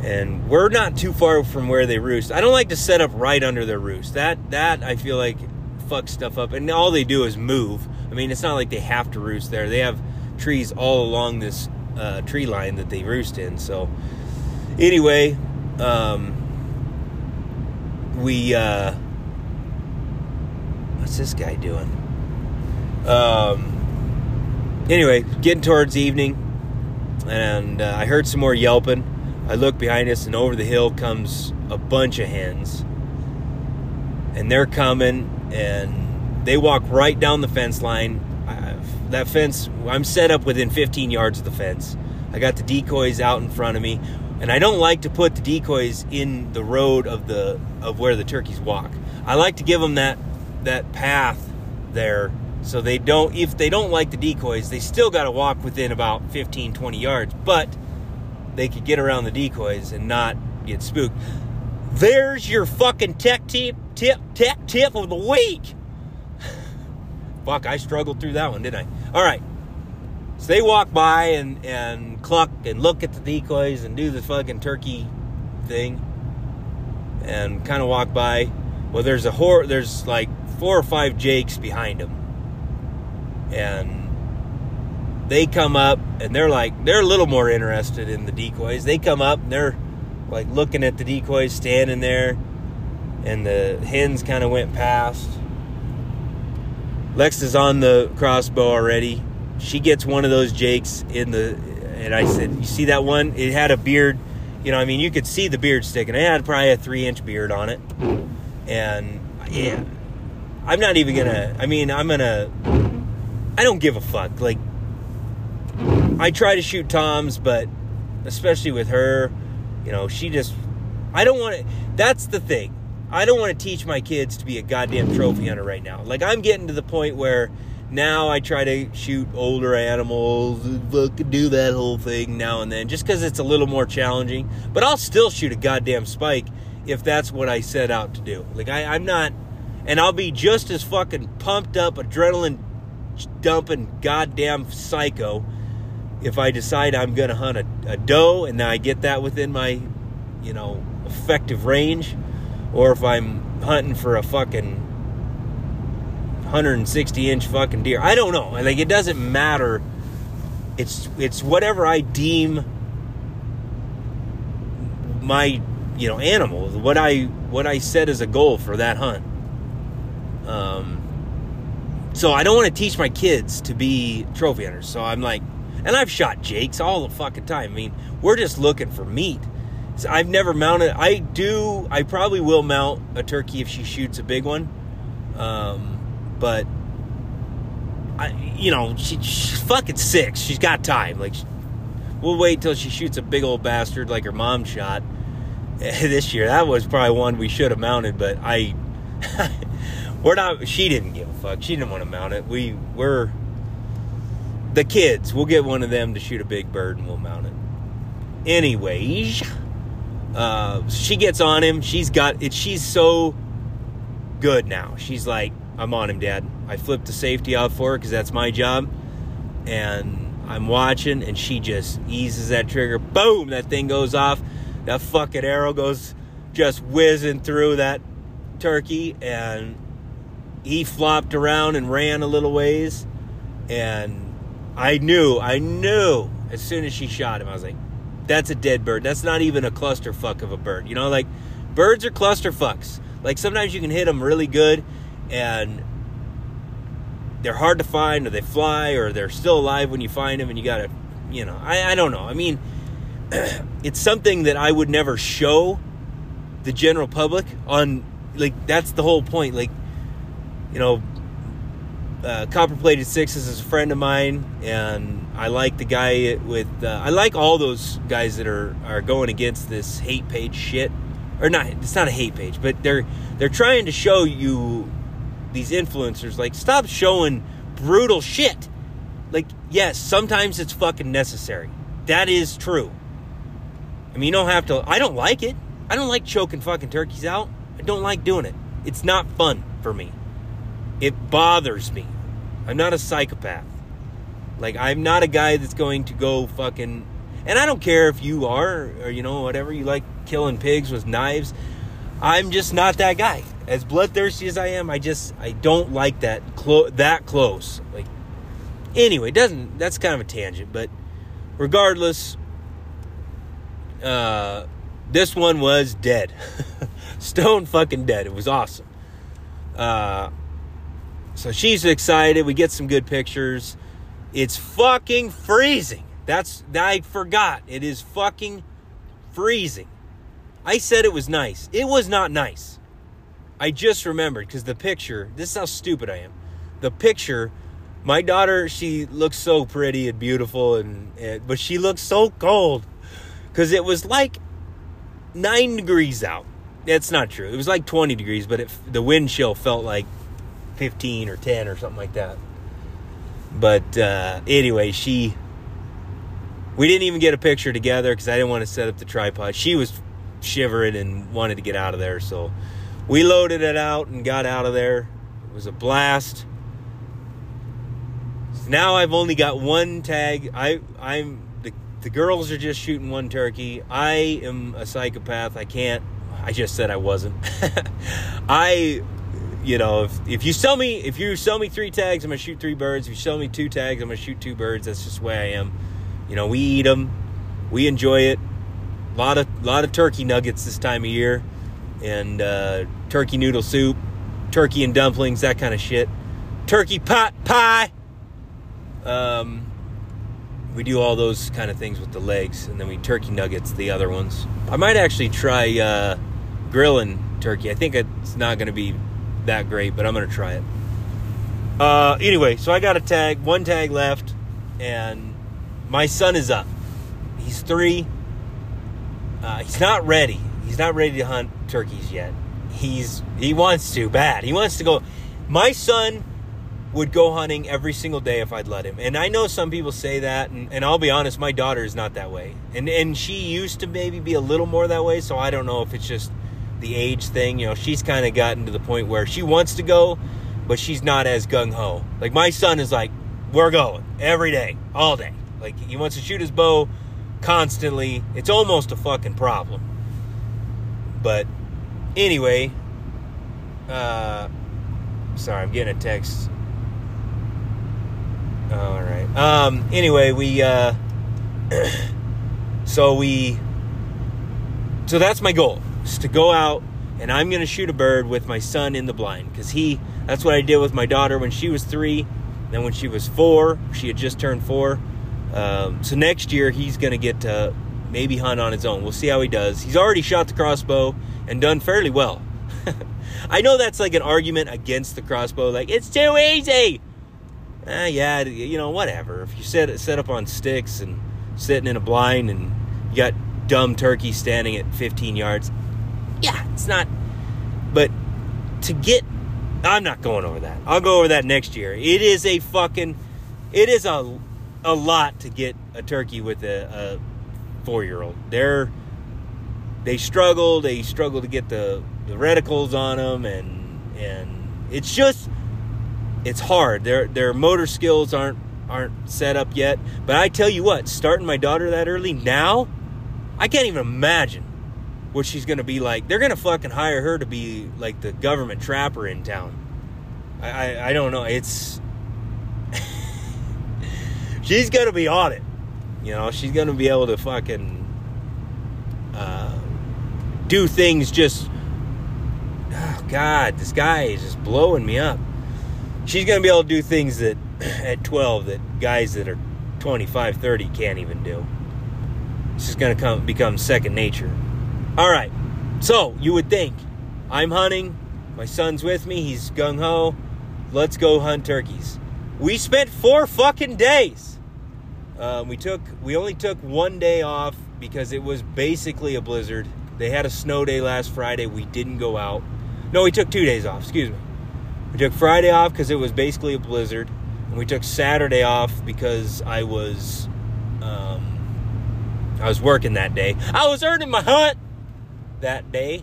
and we're not too far from where they roost. I don't like to set up right under their roost. That that i feel like fucks stuff up and all they do is move. I mean it's not like they have to roost there. They have trees all along this uh, tree line that they roost in so anyway um, we uh, what's this guy doing? Um, anyway, getting towards evening, and uh, I heard some more yelping. I look behind us, and over the hill comes a bunch of hens, and they're coming, and they walk right down the fence line. That fence, I'm set up within 15 yards of the fence. I got the decoys out in front of me, and I don't like to put the decoys in the road of the of where the turkeys walk. I like to give them that that path there so they don't if they don't like the decoys they still got to walk within about 15 20 yards but they could get around the decoys and not get spooked there's your fucking tech tip tip tech tip of the week fuck i struggled through that one didn't i all right so they walk by and and cluck and look at the decoys and do the fucking turkey thing and kind of walk by well there's a hor there's like four or five Jakes behind them. And they come up and they're like, they're a little more interested in the decoys. They come up and they're like looking at the decoys standing there. And the hens kind of went past. Lex is on the crossbow already. She gets one of those Jakes in the, and I said, You see that one? It had a beard. You know, I mean, you could see the beard sticking. It had probably a three inch beard on it. And yeah, I'm not even gonna. I mean, I'm gonna. I don't give a fuck. Like, I try to shoot toms, but especially with her, You know, she just. I don't want to. That's the thing. I don't want to teach my kids to be a goddamn trophy hunter right now. Like, I'm getting to the point where now I try to shoot older animals, do that whole thing now and then, just because it's a little more challenging. But I'll still shoot a goddamn spike if that's what I set out to do. Like, I, I'm not. And I'll be just as fucking pumped up, adrenaline dumping goddamn psycho if I decide I'm to hunt a, a doe and I get that within my, you know, effective range, or if I'm hunting for a fucking 160 inch fucking deer. I don't know. Like it doesn't matter. It's it's whatever I deem my you know animal. What I what I set as a goal for that hunt. Um. So I don't want to teach my kids to be trophy hunters. So I'm like, and I've shot jakes all the fucking time. I mean, we're just looking for meat. I've never mounted. I do. I probably will mount a turkey if she shoots a big one. Um, but I, you know, she, she's fucking six. She's got time. Like, we'll wait till she shoots a big old bastard like her mom shot this year. That was probably one we should have mounted, but I, we're not. She didn't give a fuck. She didn't want to mount it. We we're the kids. We'll get one of them to shoot a big bird and we'll mount it. Anyways, uh, she gets on him. She's got it. She's so good now. She's like, I'm on him, Dad. I flipped the safety out for her because that's my job. And I'm watching, and she just eases that trigger. Boom! That thing goes off. That fucking arrow goes just whizzing through that turkey, and he flopped around and ran a little ways. And I knew, I knew as soon as she shot him, I was like, that's a dead bird. That's not even a clusterfuck of a bird. You know, like birds are clusterfucks. Like sometimes you can hit them really good and they're hard to find or they fly or they're still alive when you find them and you gotta you know i, I don't know i mean it's something that i would never show the general public on like that's the whole point like you know uh, copper plated sixes is a friend of mine and i like the guy with uh, i like all those guys that are are going against this hate page shit or not it's not a hate page but they're they're trying to show you these influencers like stop showing brutal shit. Like yes, sometimes it's fucking necessary. That is true. I mean, you don't have to I don't like it. I don't like choking fucking turkeys out. I don't like doing it. It's not fun for me. It bothers me. I'm not a psychopath. Like I'm not a guy that's going to go fucking and I don't care if you are or you know whatever you like killing pigs with knives. I'm just not that guy as bloodthirsty as I am, I just I don't like that clo- that close. Like anyway, doesn't that's kind of a tangent, but regardless, uh, this one was dead, stone fucking dead. It was awesome. Uh, so she's excited. We get some good pictures. It's fucking freezing. That's I forgot. It is fucking freezing. I said it was nice. It was not nice. I just remembered because the picture, this is how stupid I am. The picture, my daughter, she looks so pretty and beautiful, and, and but she looks so cold because it was like nine degrees out. That's not true. It was like 20 degrees, but it, the wind chill felt like 15 or 10 or something like that. But uh, anyway, she. We didn't even get a picture together because I didn't want to set up the tripod. She was shivering and wanted to get out of there, so we loaded it out and got out of there. It was a blast. Now I've only got one tag. I I'm the the girls are just shooting one turkey. I am a psychopath. I can't. I just said I wasn't. I you know, if, if you sell me if you sell me three tags, I'm gonna shoot three birds. If you sell me two tags, I'm gonna shoot two birds. That's just the way I am. You know, we eat them, we enjoy it. A lot of lot of turkey nuggets this time of year and uh, turkey noodle soup, turkey and dumplings, that kind of shit. Turkey pot pie. Um, we do all those kind of things with the legs, and then we turkey nuggets the other ones. I might actually try uh, grilling turkey. I think it's not to be that great, but I'm to try it. Uh, anyway, so I got a tag, one tag left, and my son is up. He's three uh, he's not ready. He's not ready to hunt turkeys yet. He's he wants to bad. He wants to go. My son would go hunting every single day if I'd let him. And I know some people say that, and, and I'll be honest, my daughter is not that way. And and she used to maybe be a little more that way, so I don't know if it's just the age thing. You know, she's kind of gotten to the point where she wants to go, but she's not as gung ho. Like my son is like, we're going every day, all day. Like he wants to shoot his bow constantly. It's almost a fucking problem. But anyway, uh, sorry, I'm getting a text all right. Um. Anyway, we. Uh, so we. So that's my goal: is to go out and I'm gonna shoot a bird with my son in the blind because he. That's what I did with my daughter when she was three. Then when she was four, she had just turned four. Um, so next year he's gonna get to maybe hunt on his own. We'll see how he does. He's already shot the crossbow and done fairly well. I know that's like an argument against the crossbow, like it's too easy eh, yeah, you know, whatever. If you set it set up on sticks and sitting in a blind and you got dumb turkey standing at 15 yards, yeah, it's not. But to get, I'm not going over that. I'll go over that next year. It is a fucking, it is a, a lot to get a turkey with a, a four year old. They're, they struggle. They struggle to get the the reticles on them, and and it's just it's hard. Their their motor skills aren't aren't set up yet. But I tell you what, starting my daughter that early now, I can't even imagine what she's gonna be like. They're gonna fucking hire her to be like the government trapper in town. I I, I don't know. It's she's gonna be on it. You know, she's gonna be able to fucking uh, do things just. Oh God, this guy is just blowing me up she's to be able to do things that at 12 that guys that are 25, 30 can't even do. It's just to come become second nature. All right. So, you would think I'm hunting, my son's with me, he's gung ho. Let's go hunt turkeys. We spent 4 fucking days. Um, we took we only took one day off because it was basically a blizzard. They had a snow day last Friday. We didn't go out. No, we took 2 days off, excuse me. We took Friday off because it was basically a blizzard, and we took Saturday off because I was, um, I was working that day. I was earning my hunt that day.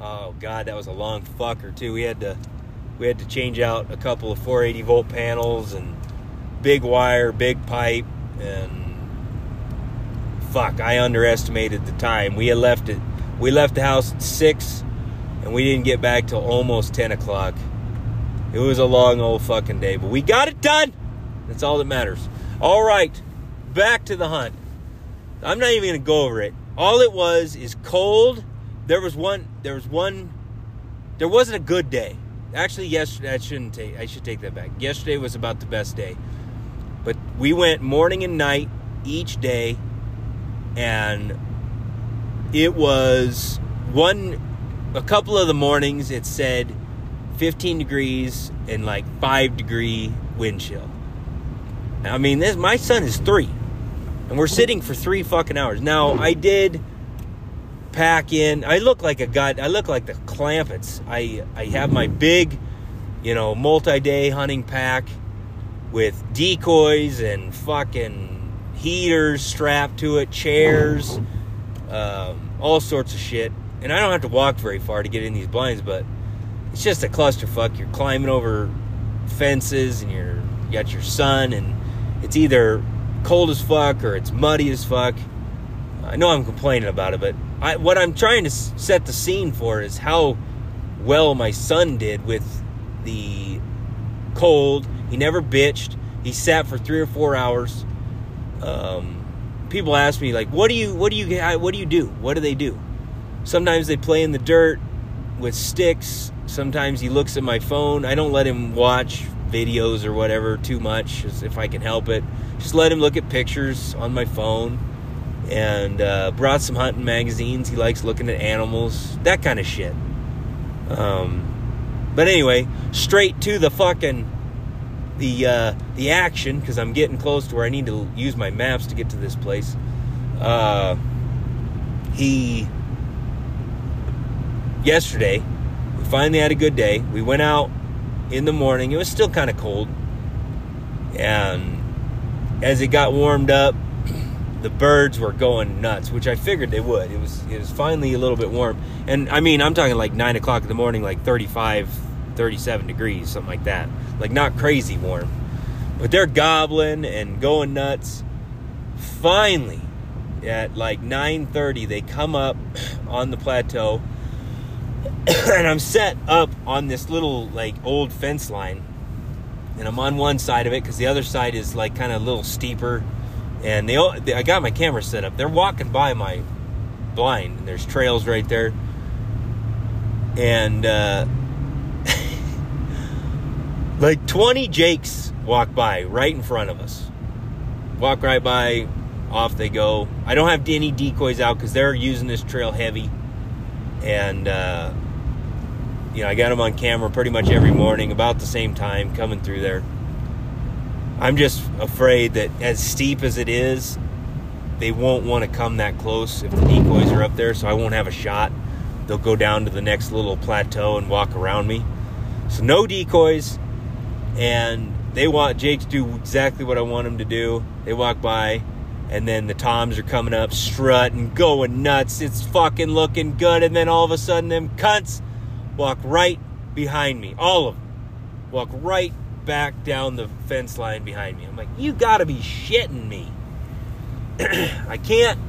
Oh God, that was a long fucker too. We had to, we had to change out a couple of 480 volt panels and big wire, big pipe, and fuck, I underestimated the time. We had left it. We left the house at six, and we didn't get back till almost 10 o'clock. It was a long old fucking day, but we got it done. That's all that matters. All right, back to the hunt. I'm not even gonna go over it. All it was is cold. There was one. There was one. There wasn't a good day. Actually, yesterday I shouldn't take. I should take that back. Yesterday was about the best day, but we went morning and night each day, and it was one. A couple of the mornings it said 15 degrees and like 5 degree wind chill. I mean, this my son is 3 and we're sitting for 3 fucking hours. Now, I did pack in. I look like a god. I look like the Clampetts. I I have my big, you know, multi-day hunting pack with decoys and fucking heaters strapped to it, chairs, um, all sorts of shit. And I don't have to walk very far to get in these blinds, but it's just a clusterfuck. You're climbing over fences and you're you got your son, and it's either cold as fuck or it's muddy as fuck. I know I'm complaining about it, but I, what I'm trying to set the scene for is how well my son did with the cold. He never bitched. He sat for three or four hours. Um, people ask me like, "What do you? What do you? What do you do? What do they do?" Sometimes they play in the dirt with sticks Sometimes he looks at my phone. I don't let him watch videos or whatever too much if I can help it. Just let him look at pictures on my phone. And uh, brought some hunting magazines. He likes looking at animals, that kind of shit. Um, but anyway, straight to the fucking the uh, the action because I'm getting close to where I need to use my maps to get to this place. Uh, he yesterday we finally had a good day. We went out in the morning. It was still kind of cold. And as it got warmed up, the birds were going nuts, which I figured they would. It was it was finally a little bit warm. And I mean, I'm talking like 9 o'clock in the morning, like 35, 37 degrees, something like that. Like not crazy warm. But they're gobbling and going nuts. Finally, at like 9.30, they come up on the plateau. and I'm set up on this little like old fence line. And I'm on one side of it because the other side is like kind of a little steeper. And they, I got my camera set up. They're walking by my blind, and there's trails right there. And uh, like 20 Jakes walk by right in front of us. Walk right by, off they go. I don't have any decoys out because they're using this trail heavy. And, uh, you know, I got them on camera pretty much every morning about the same time coming through there. I'm just afraid that as steep as it is, they won't want to come that close if the decoys are up there, so I won't have a shot. They'll go down to the next little plateau and walk around me. So no decoys, and they want Jake to do exactly what I want him to do. They walk by, and then the toms are coming up, strutting, going nuts. It's fucking looking good, and then all of a sudden, them cunts walk right behind me. All of them walk right back down the fence line behind me. I'm like, you gotta be shitting me. I can't.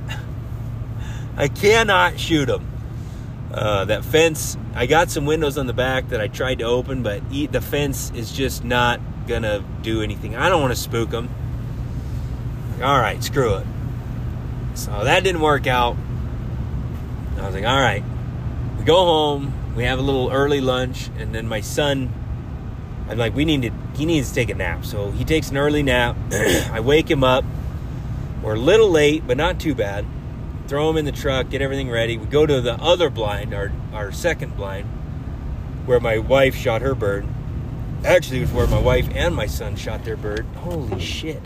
I cannot shoot them. Uh, that fence, I got some windows on the back that I tried to open, but the fence is just not gonna do anything. I don't want to spook them. All right, screw it. So that didn't work out. I was like, all right, we go home. We have a little early lunch, and then my son, I'm like, we need to. He needs to take a nap, so he takes an early nap. I wake him up. We're a little late, but not too bad throw him in the truck, get everything ready. We go to the other blind, our our second blind, where my wife shot her bird. Actually, it was where my wife and my son shot their bird. Holy shit!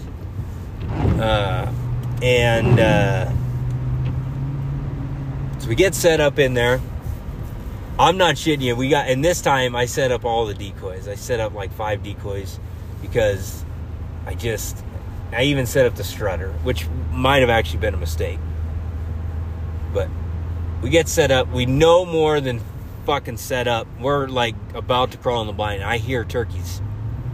Uh, and uh, so we get set up in there. I'm not shitting you. We got, and this time I set up all the decoys. I set up like five decoys because I just, I even set up the strutter, which might have actually been a mistake. But we get set up. We know more than fucking set up. We're like about to crawl in the blind. I hear turkeys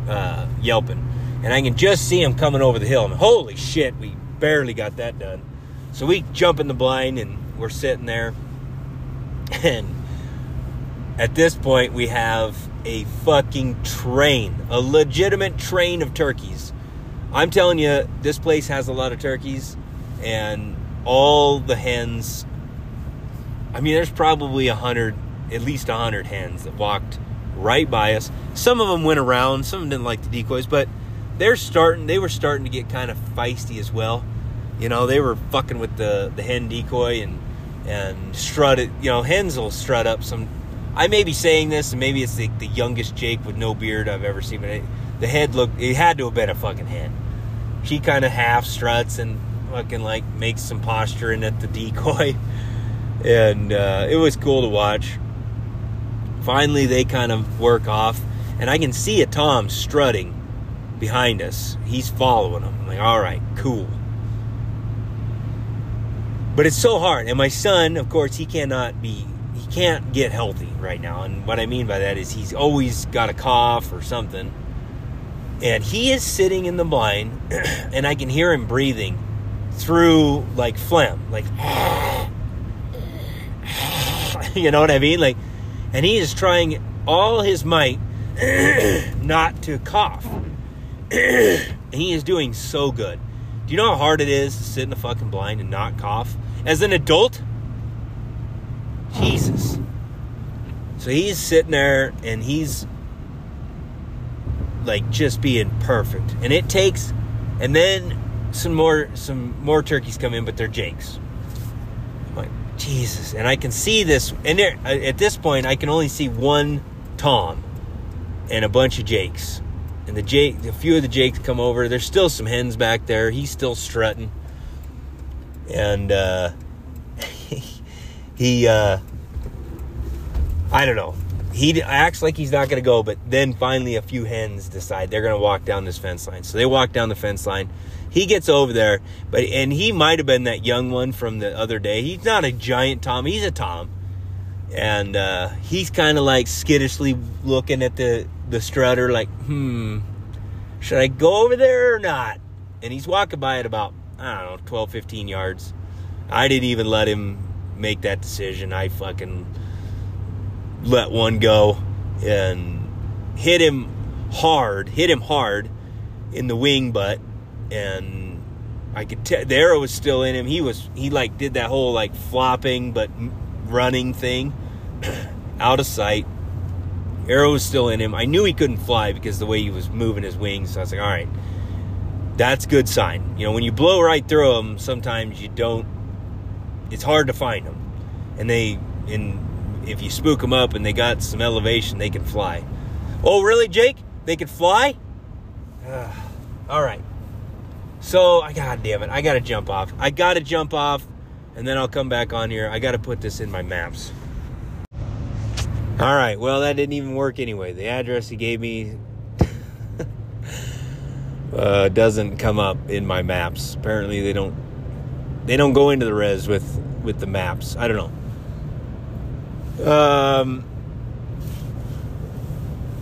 uh, yelping, and I can just see them coming over the hill. I'm, holy shit, we barely got that done. So we jump in the blind and we're sitting there. And at this point, we have a fucking train, a legitimate train of turkeys. I'm telling you, this place has a lot of turkeys, and all the hens I mean, there's probably a hundred, at least a hundred hens that walked right by us. Some of them went around. Some of them didn't like the decoys, but they're starting. They were starting to get kind of feisty as well. You know, they were fucking with the the hen decoy and and strutted. You know, hens will strut up some. I may be saying this, and maybe it's the, the youngest Jake with no beard I've ever seen, but it, the head looked. It had to have been a fucking hen. She kind of half struts and fucking like makes some posturing at the decoy. and uh, it was cool to watch. Finally, they kind of work off, and I can see a Tom strutting behind us. He's following them. I'm like, all right, cool. But it's so hard. And my son, of course, he cannot be, can't get healthy right now. And what I mean by that is he's always got a cough or something. And he is sitting in the blind, and I can hear him breathing through like phlegm, like. you know what I mean? Like, and he is trying all his might not to cough. he is doing so good. Do you know how hard it is to sit in the fucking blind and not cough? As an adult? Jesus. So he's sitting there and he's like just being perfect. And it takes and then some more some more turkeys come in, but they're jakes. I'm Like Jesus. And I can see this, and there, at this point, I can only see one Tom and a bunch of Jakes. And the Jake, a few of the Jakes come over. There's still some hens back there. He's still strutting. And uh, he, uh, I don't know. He acts like he's not going to go, but then finally a few hens decide they're going to walk down this fence line. So they walk down the fence line. He gets over there, but and he might have been that young one from the other day. He's not a giant tom. He's a tom, and uh, he's kind of like skittishly looking at the the strutter, like, hmm, should I go over there or not? And he's walking by at about I don't know 12, 15 yards. I didn't even let him make that decision. I fucking let one go and hit him hard, hit him hard in the wing butt and I could tell the arrow was still in him. He was he like did that whole like flopping but running thing out of sight. Arrow was still in him. I knew he couldn't fly because the way he was moving his wings. So I was like, all right, that's good sign. You know, when you blow right through them, sometimes you don't. It's hard to find them, and they and if you spook them up and they got some elevation, they can fly. Oh, really, Jake? They can fly? Uh, all right. So, I god damn it, I gotta jump off. I gotta jump off, and then I'll come back on here. I gotta put this in my maps. All right, well, that didn't even work anyway. The address he gave me uh, doesn't come up in my maps. Apparently, they don't they don't go into the res with with the maps. I don't know. Um,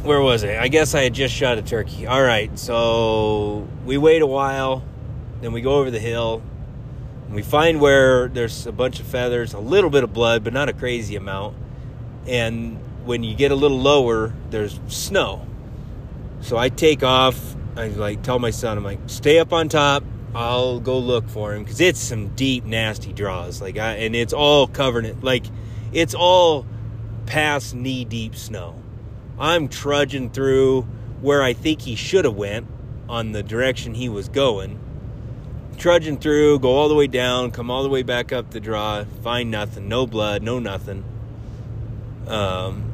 where was I? I guess I had just shot a turkey. All right, so we wait a while, then we go over the hill. And we find where there's a bunch of feathers, a little bit of blood, but not a crazy amount. And when you get a little lower, there's snow. So I take off. I like tell my son, I'm like, stay up on top. I'll go look for him because it's some deep, nasty draws. Like, I, and it's all covered in like, it's all past knee deep snow. I'm trudging through where I think he should have went on the direction he was going. Trudging through, go all the way down, come all the way back up the draw, find nothing, no blood, no nothing. Um,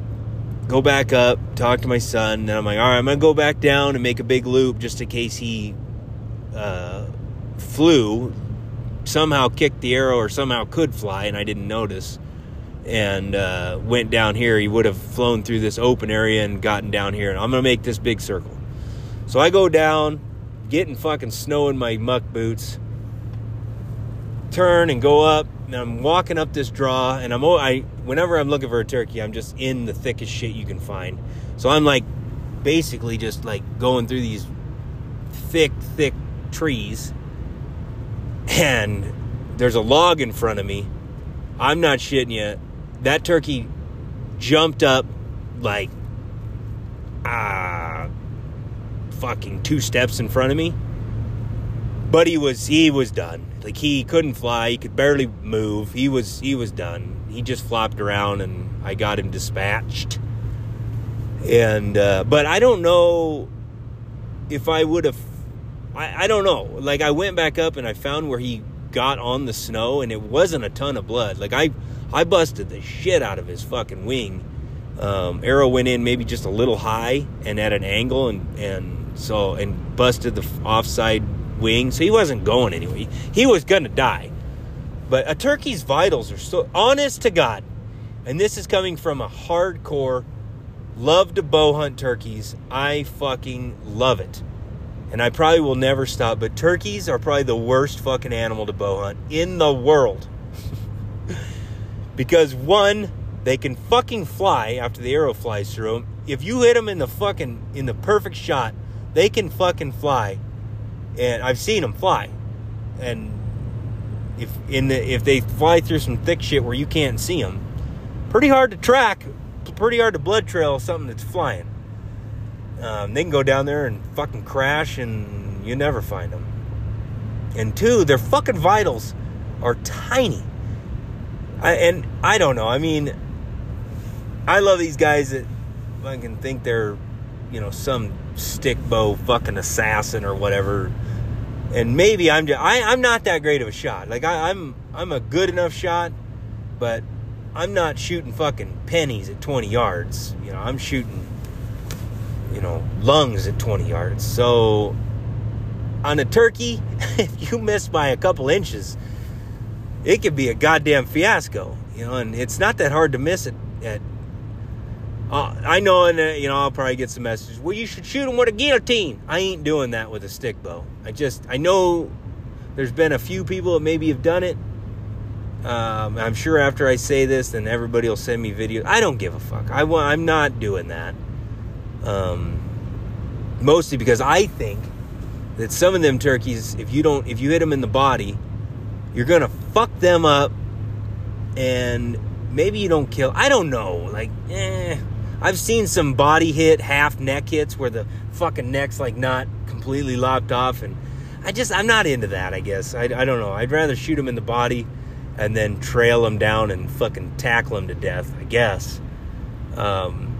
go back up, talk to my son, then I'm like, all right, I'm gonna go back down and make a big loop just in case he uh, flew, somehow kicked the arrow or somehow could fly, and I didn't notice and uh, went down here, he would have flown through this open area and gotten down here. And I'm gonna make this big circle. So I go down, getting fucking snow in my muck boots, turn and go up. And I'm walking up this draw, and I'm I whenever I'm looking for a turkey, I'm just in the thickest shit you can find. So I'm like basically just like going through these thick, thick trees, and there's a log in front of me. I'm not shitting you that turkey jumped up like ah fucking two steps in front of me. But he was he was done. Like he couldn't fly. He could barely move. He was he was done. He just flopped around and i got him dispatched. And uh, but i don't know if i would have I, I don't know like i went back up and i found where he got on the snow and it wasn't a ton of blood like i I busted the shit out of his fucking wing. Um, arrow went in maybe just a little high and at an angle, and and so and busted the offside wing. So he wasn't going anyway. He was gonna die. But a turkey's vitals are so honest to God, and this is coming from a hardcore love to bow hunt turkeys. I fucking love it. And I probably will never stop, but turkeys are probably the worst fucking animal to bow hunt in the world. Because one, they can fucking fly after the arrow flies through them. If you hit them in the fucking in the perfect shot, they can fucking fly. And I've seen them fly. And if in the if they fly through some thick shit where you can't see them, pretty hard to track, pretty hard to blood trail something that's flying. Um, they can go down there and fucking crash, and you never find them. And two, their fucking vitals are tiny. I, and I don't know. I mean, I love these guys that fucking think they're, you know, some stick bow fucking assassin or whatever. And maybe I'm just, I, I'm not that great of a shot. Like I, I'm I'm a good enough shot, but I'm not shooting fucking pennies at 20 yards. You know, I'm shooting, you know, lungs at 20 yards. So on a turkey, if you miss by a couple inches, it could be a goddamn fiasco. You know, and it's not that hard to miss it. At, uh, I know, and uh, you know, I'll probably get some messages. Well, you should shoot them with a guillotine. I ain't doing that with a stick bow. I just, I know there's been a few people that maybe have done it. Um, I'm sure after I say this, then everybody will send me videos. I don't give a fuck. I. I'm not doing that. Um, mostly because I think that some of them turkeys, if you don't, if you hit them in the body, you're gonna fuck them up, and maybe you don't kill. I don't know. Like, eh. I've seen some body hit, half neck hits where the fucking neck's like not completely lopped off, and I just I'm not into that. I guess I, I don't know. I'd rather shoot them in the body and then trail them down and fucking tackle them to death. I guess. Um,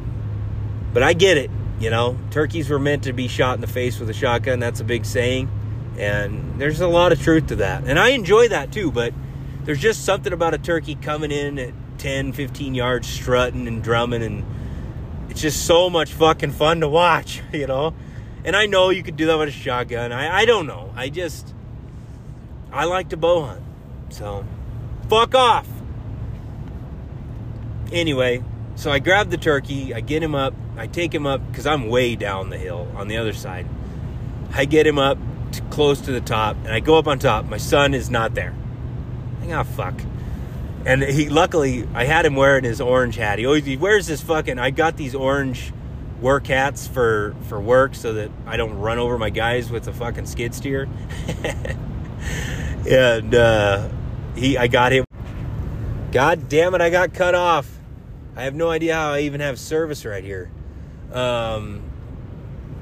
but I get it. You know, turkeys were meant to be shot in the face with a shotgun. That's a big saying. And there's a lot of truth to that. And I enjoy that too, but there's just something about a turkey coming in at 10, 15 yards, strutting and drumming. And it's just so much fucking fun to watch, you know? And I know you could do that with a shotgun. I, I don't know. I just, I like to bow hunt. So, fuck off. Anyway, so I grab the turkey, I get him up, I take him up because I'm way down the hill on the other side. I get him up to close to the top, and I go up on top. My son is not there. I think, oh, fuck. And he, luckily, I had him wearing his orange hat. He always he wears this fucking. I got these orange work hats for for work so that I don't run over my guys with a fucking skid steer. and uh, he, I got him. God damn it! I got cut off. I have no idea how I even have service right here. Um,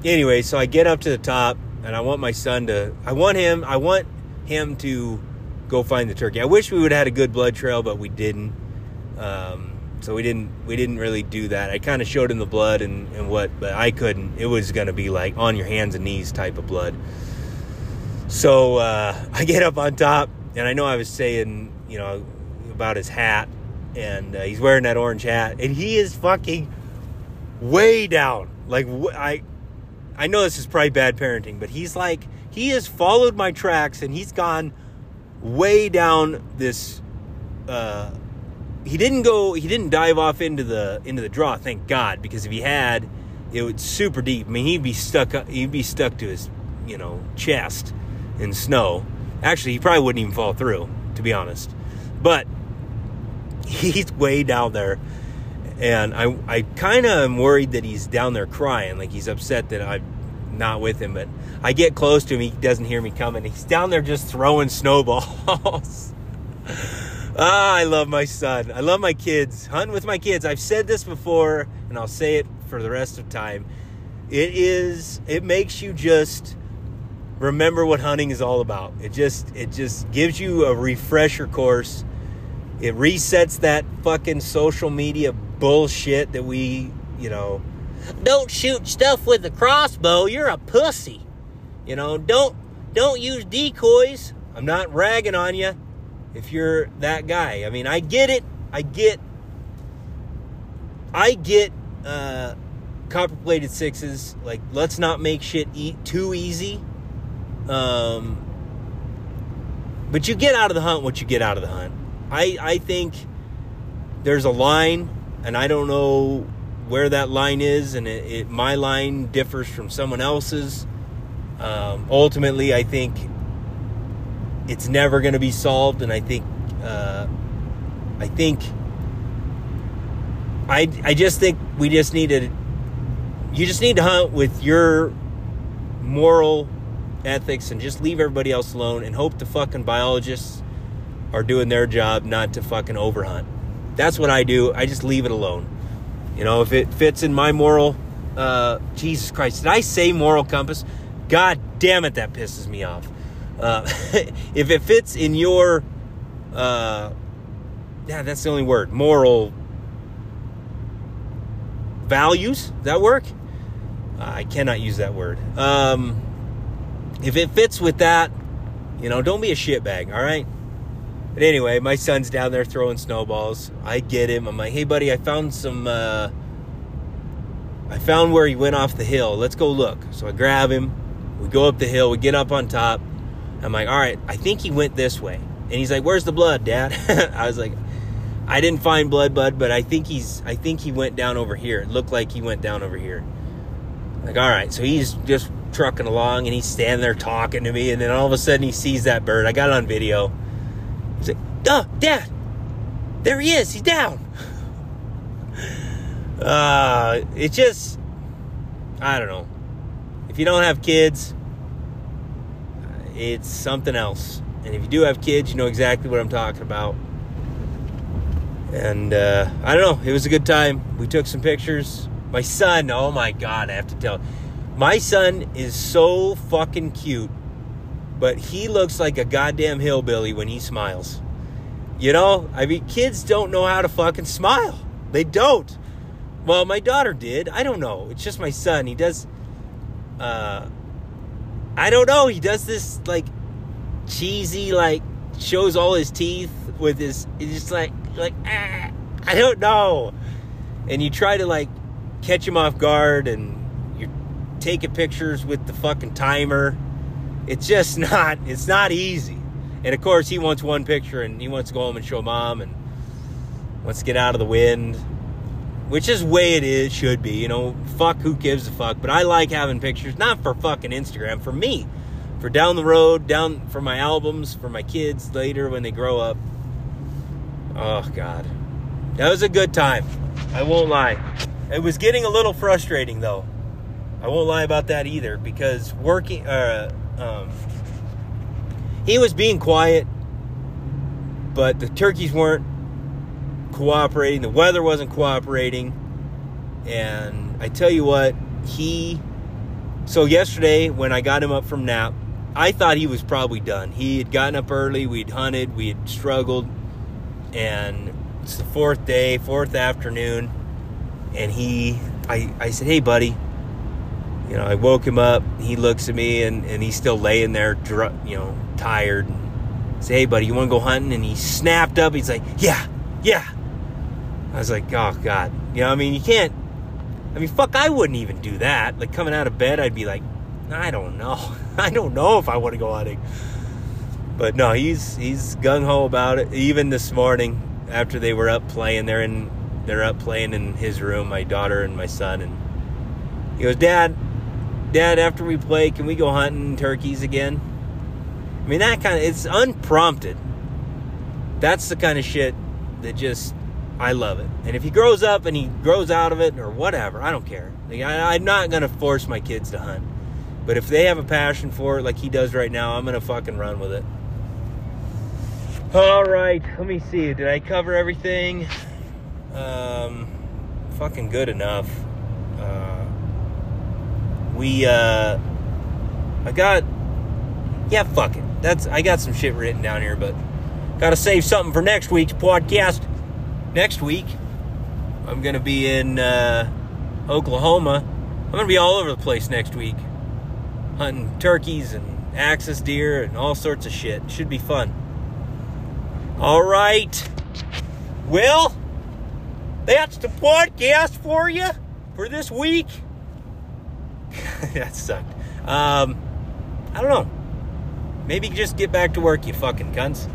anyway, so I get up to the top and I want my son to, I want him, I want him to go find the turkey. I wish we would have had a good blood trail, but we didn't. Um, so we didn't, we didn't really do that. I kind of showed him the blood and, and what, but I couldn't. It was going to be like on your hands and knees type of blood. So uh, I get up on top and I know I was saying, you know, about his hat and uh, he's wearing that orange hat and he is fucking way down. Like I, I know this is probably bad parenting, but he's like he has followed my tracks and he's gone way down this. Uh, he didn't go. He didn't dive off into the into the draw. Thank God, because if he had, it would super deep. I mean, he'd be stuck. He'd be stuck to his, you know, chest in snow. Actually, he probably wouldn't even fall through, to be honest. But he's way down there and I I kind of am worried that he's down there crying, like he's upset that I'm not with him. But I get close to him, he doesn't hear me coming. He's down there just throwing snowballs. ah, I love my son. I love my kids. Hunting with my kids. I've said this before, and I'll say it for the rest of time. It is. It makes you just remember what hunting is all about. It just it just gives you a refresher course. It resets that fucking social media bullshit that we, you know, don't shoot stuff with a crossbow. You're a pussy. You know, don't don't use decoys. I'm not ragging on you if you're that guy. I mean, I get it. I get I get uh copper plated sixes. Like let's not make shit eat too easy. Um but you get out of the hunt what you get out of the hunt. I I think there's a line and I don't know where that line is, and it, it, my line differs from someone else's. Um, ultimately, I think it's never going to be solved, and I think uh, I think I I just think we just need to you just need to hunt with your moral ethics and just leave everybody else alone and hope the fucking biologists are doing their job not to fucking overhunt. That's what I do. I just leave it alone. You know, if it fits in my moral, uh, Jesus Christ, did I say moral compass? God damn it, that pisses me off. Uh, if it fits in your, uh, yeah, that's the only word, moral values, that work? I cannot use that word. Um, if it fits with that, you know, don't be a shitbag, all right? But anyway, my son's down there throwing snowballs. I get him. I'm like, hey, buddy, I found some. Uh, I found where he went off the hill. Let's go look. So I grab him. We go up the hill. We get up on top. I'm like, all right, I think he went this way. And he's like, where's the blood, Dad? I was like, I didn't find blood bud, but I think he's I think he went down over here. It looked like he went down over here. Like, all right, so he's just trucking along and he's standing there talking to me, and then all of a sudden he sees that bird. I got it on video. "Duh, Dad, there he is. He's down." uh, it just, I don't know. If you don't have kids, it's something else. And if you do have kids, you know exactly what I'm talking about. And uh, I don't know. It was a good time. We took some pictures. My son, oh my God, I have to tell. My son is so fucking cute, but he looks like a goddamn hillbilly when he smiles. You know, I mean, kids don't know how to fucking smile. They don't. Well, my daughter did. I don't know. It's just my son. He does. Uh, I don't know. He does this like cheesy, like shows all his teeth with his. He's just like like ah, I don't know. And you try to like catch him off guard, and you're taking pictures with the fucking timer. It's just not. It's not easy. And of course, he wants one picture, and he wants to go home and show mom, and wants to get out of the wind which is way it is should be you know. Fuck who gives a fuck? But i like having pictures not for fucking instagram for me. For down the road down for my albums for my kids later when they grow up. Oh god. That was a good time. I won't lie. It was getting a little frustrating though. I won't lie about that either because working uh, um, he was being quiet but the turkeys weren't cooperating. The weather wasn't cooperating. And I tell you what, he. So yesterday, when I got him up from nap, I thought he was probably done. He had gotten up early, we'd hunted, we had struggled, and it's the fourth day, fourth afternoon, and he, I, I said, hey, buddy, you know, I woke him up, he looks at me, and, and he's still laying there, you know, tired. Say, hey, buddy, you want to go hunting? And he snapped up, he's like, yeah, yeah. I was like, oh god, you know, I mean, you can't. I mean, fuck, I wouldn't even do that. Like coming out of bed, I'd be like, I don't know, I don't know if I want to go hunting. But no, he's he's gung ho about it. Even this morning, after they were up playing, they're in they're up playing in his room, my daughter and my son, and he goes, Dad, Dad, after we play, can we go hunting turkeys again? I mean, that kind of it's unprompted. That's the kind of shit that just I love it. And if he grows up and he grows out of it or whatever, I don't care. Like, I, I'm not going to force my kids to hunt. But if they have a passion for it like he does right now, I'm going to fucking run with it. All right, let me see. Did I cover everything? Um, fucking good enough. Uh, we, uh, I got, yeah, fuck it. That's, I got some shit written down here, but gotta save something for next week's podcast next week, I'm to be in uh, Oklahoma. I'm to be all over the place next week, hunting turkeys and axis deer and all sorts of shit. Should be fun. All right. Well, that's the podcast for you for this week. that sucked. Um, I don't know. Maybe just get back to work, you fucking cunts.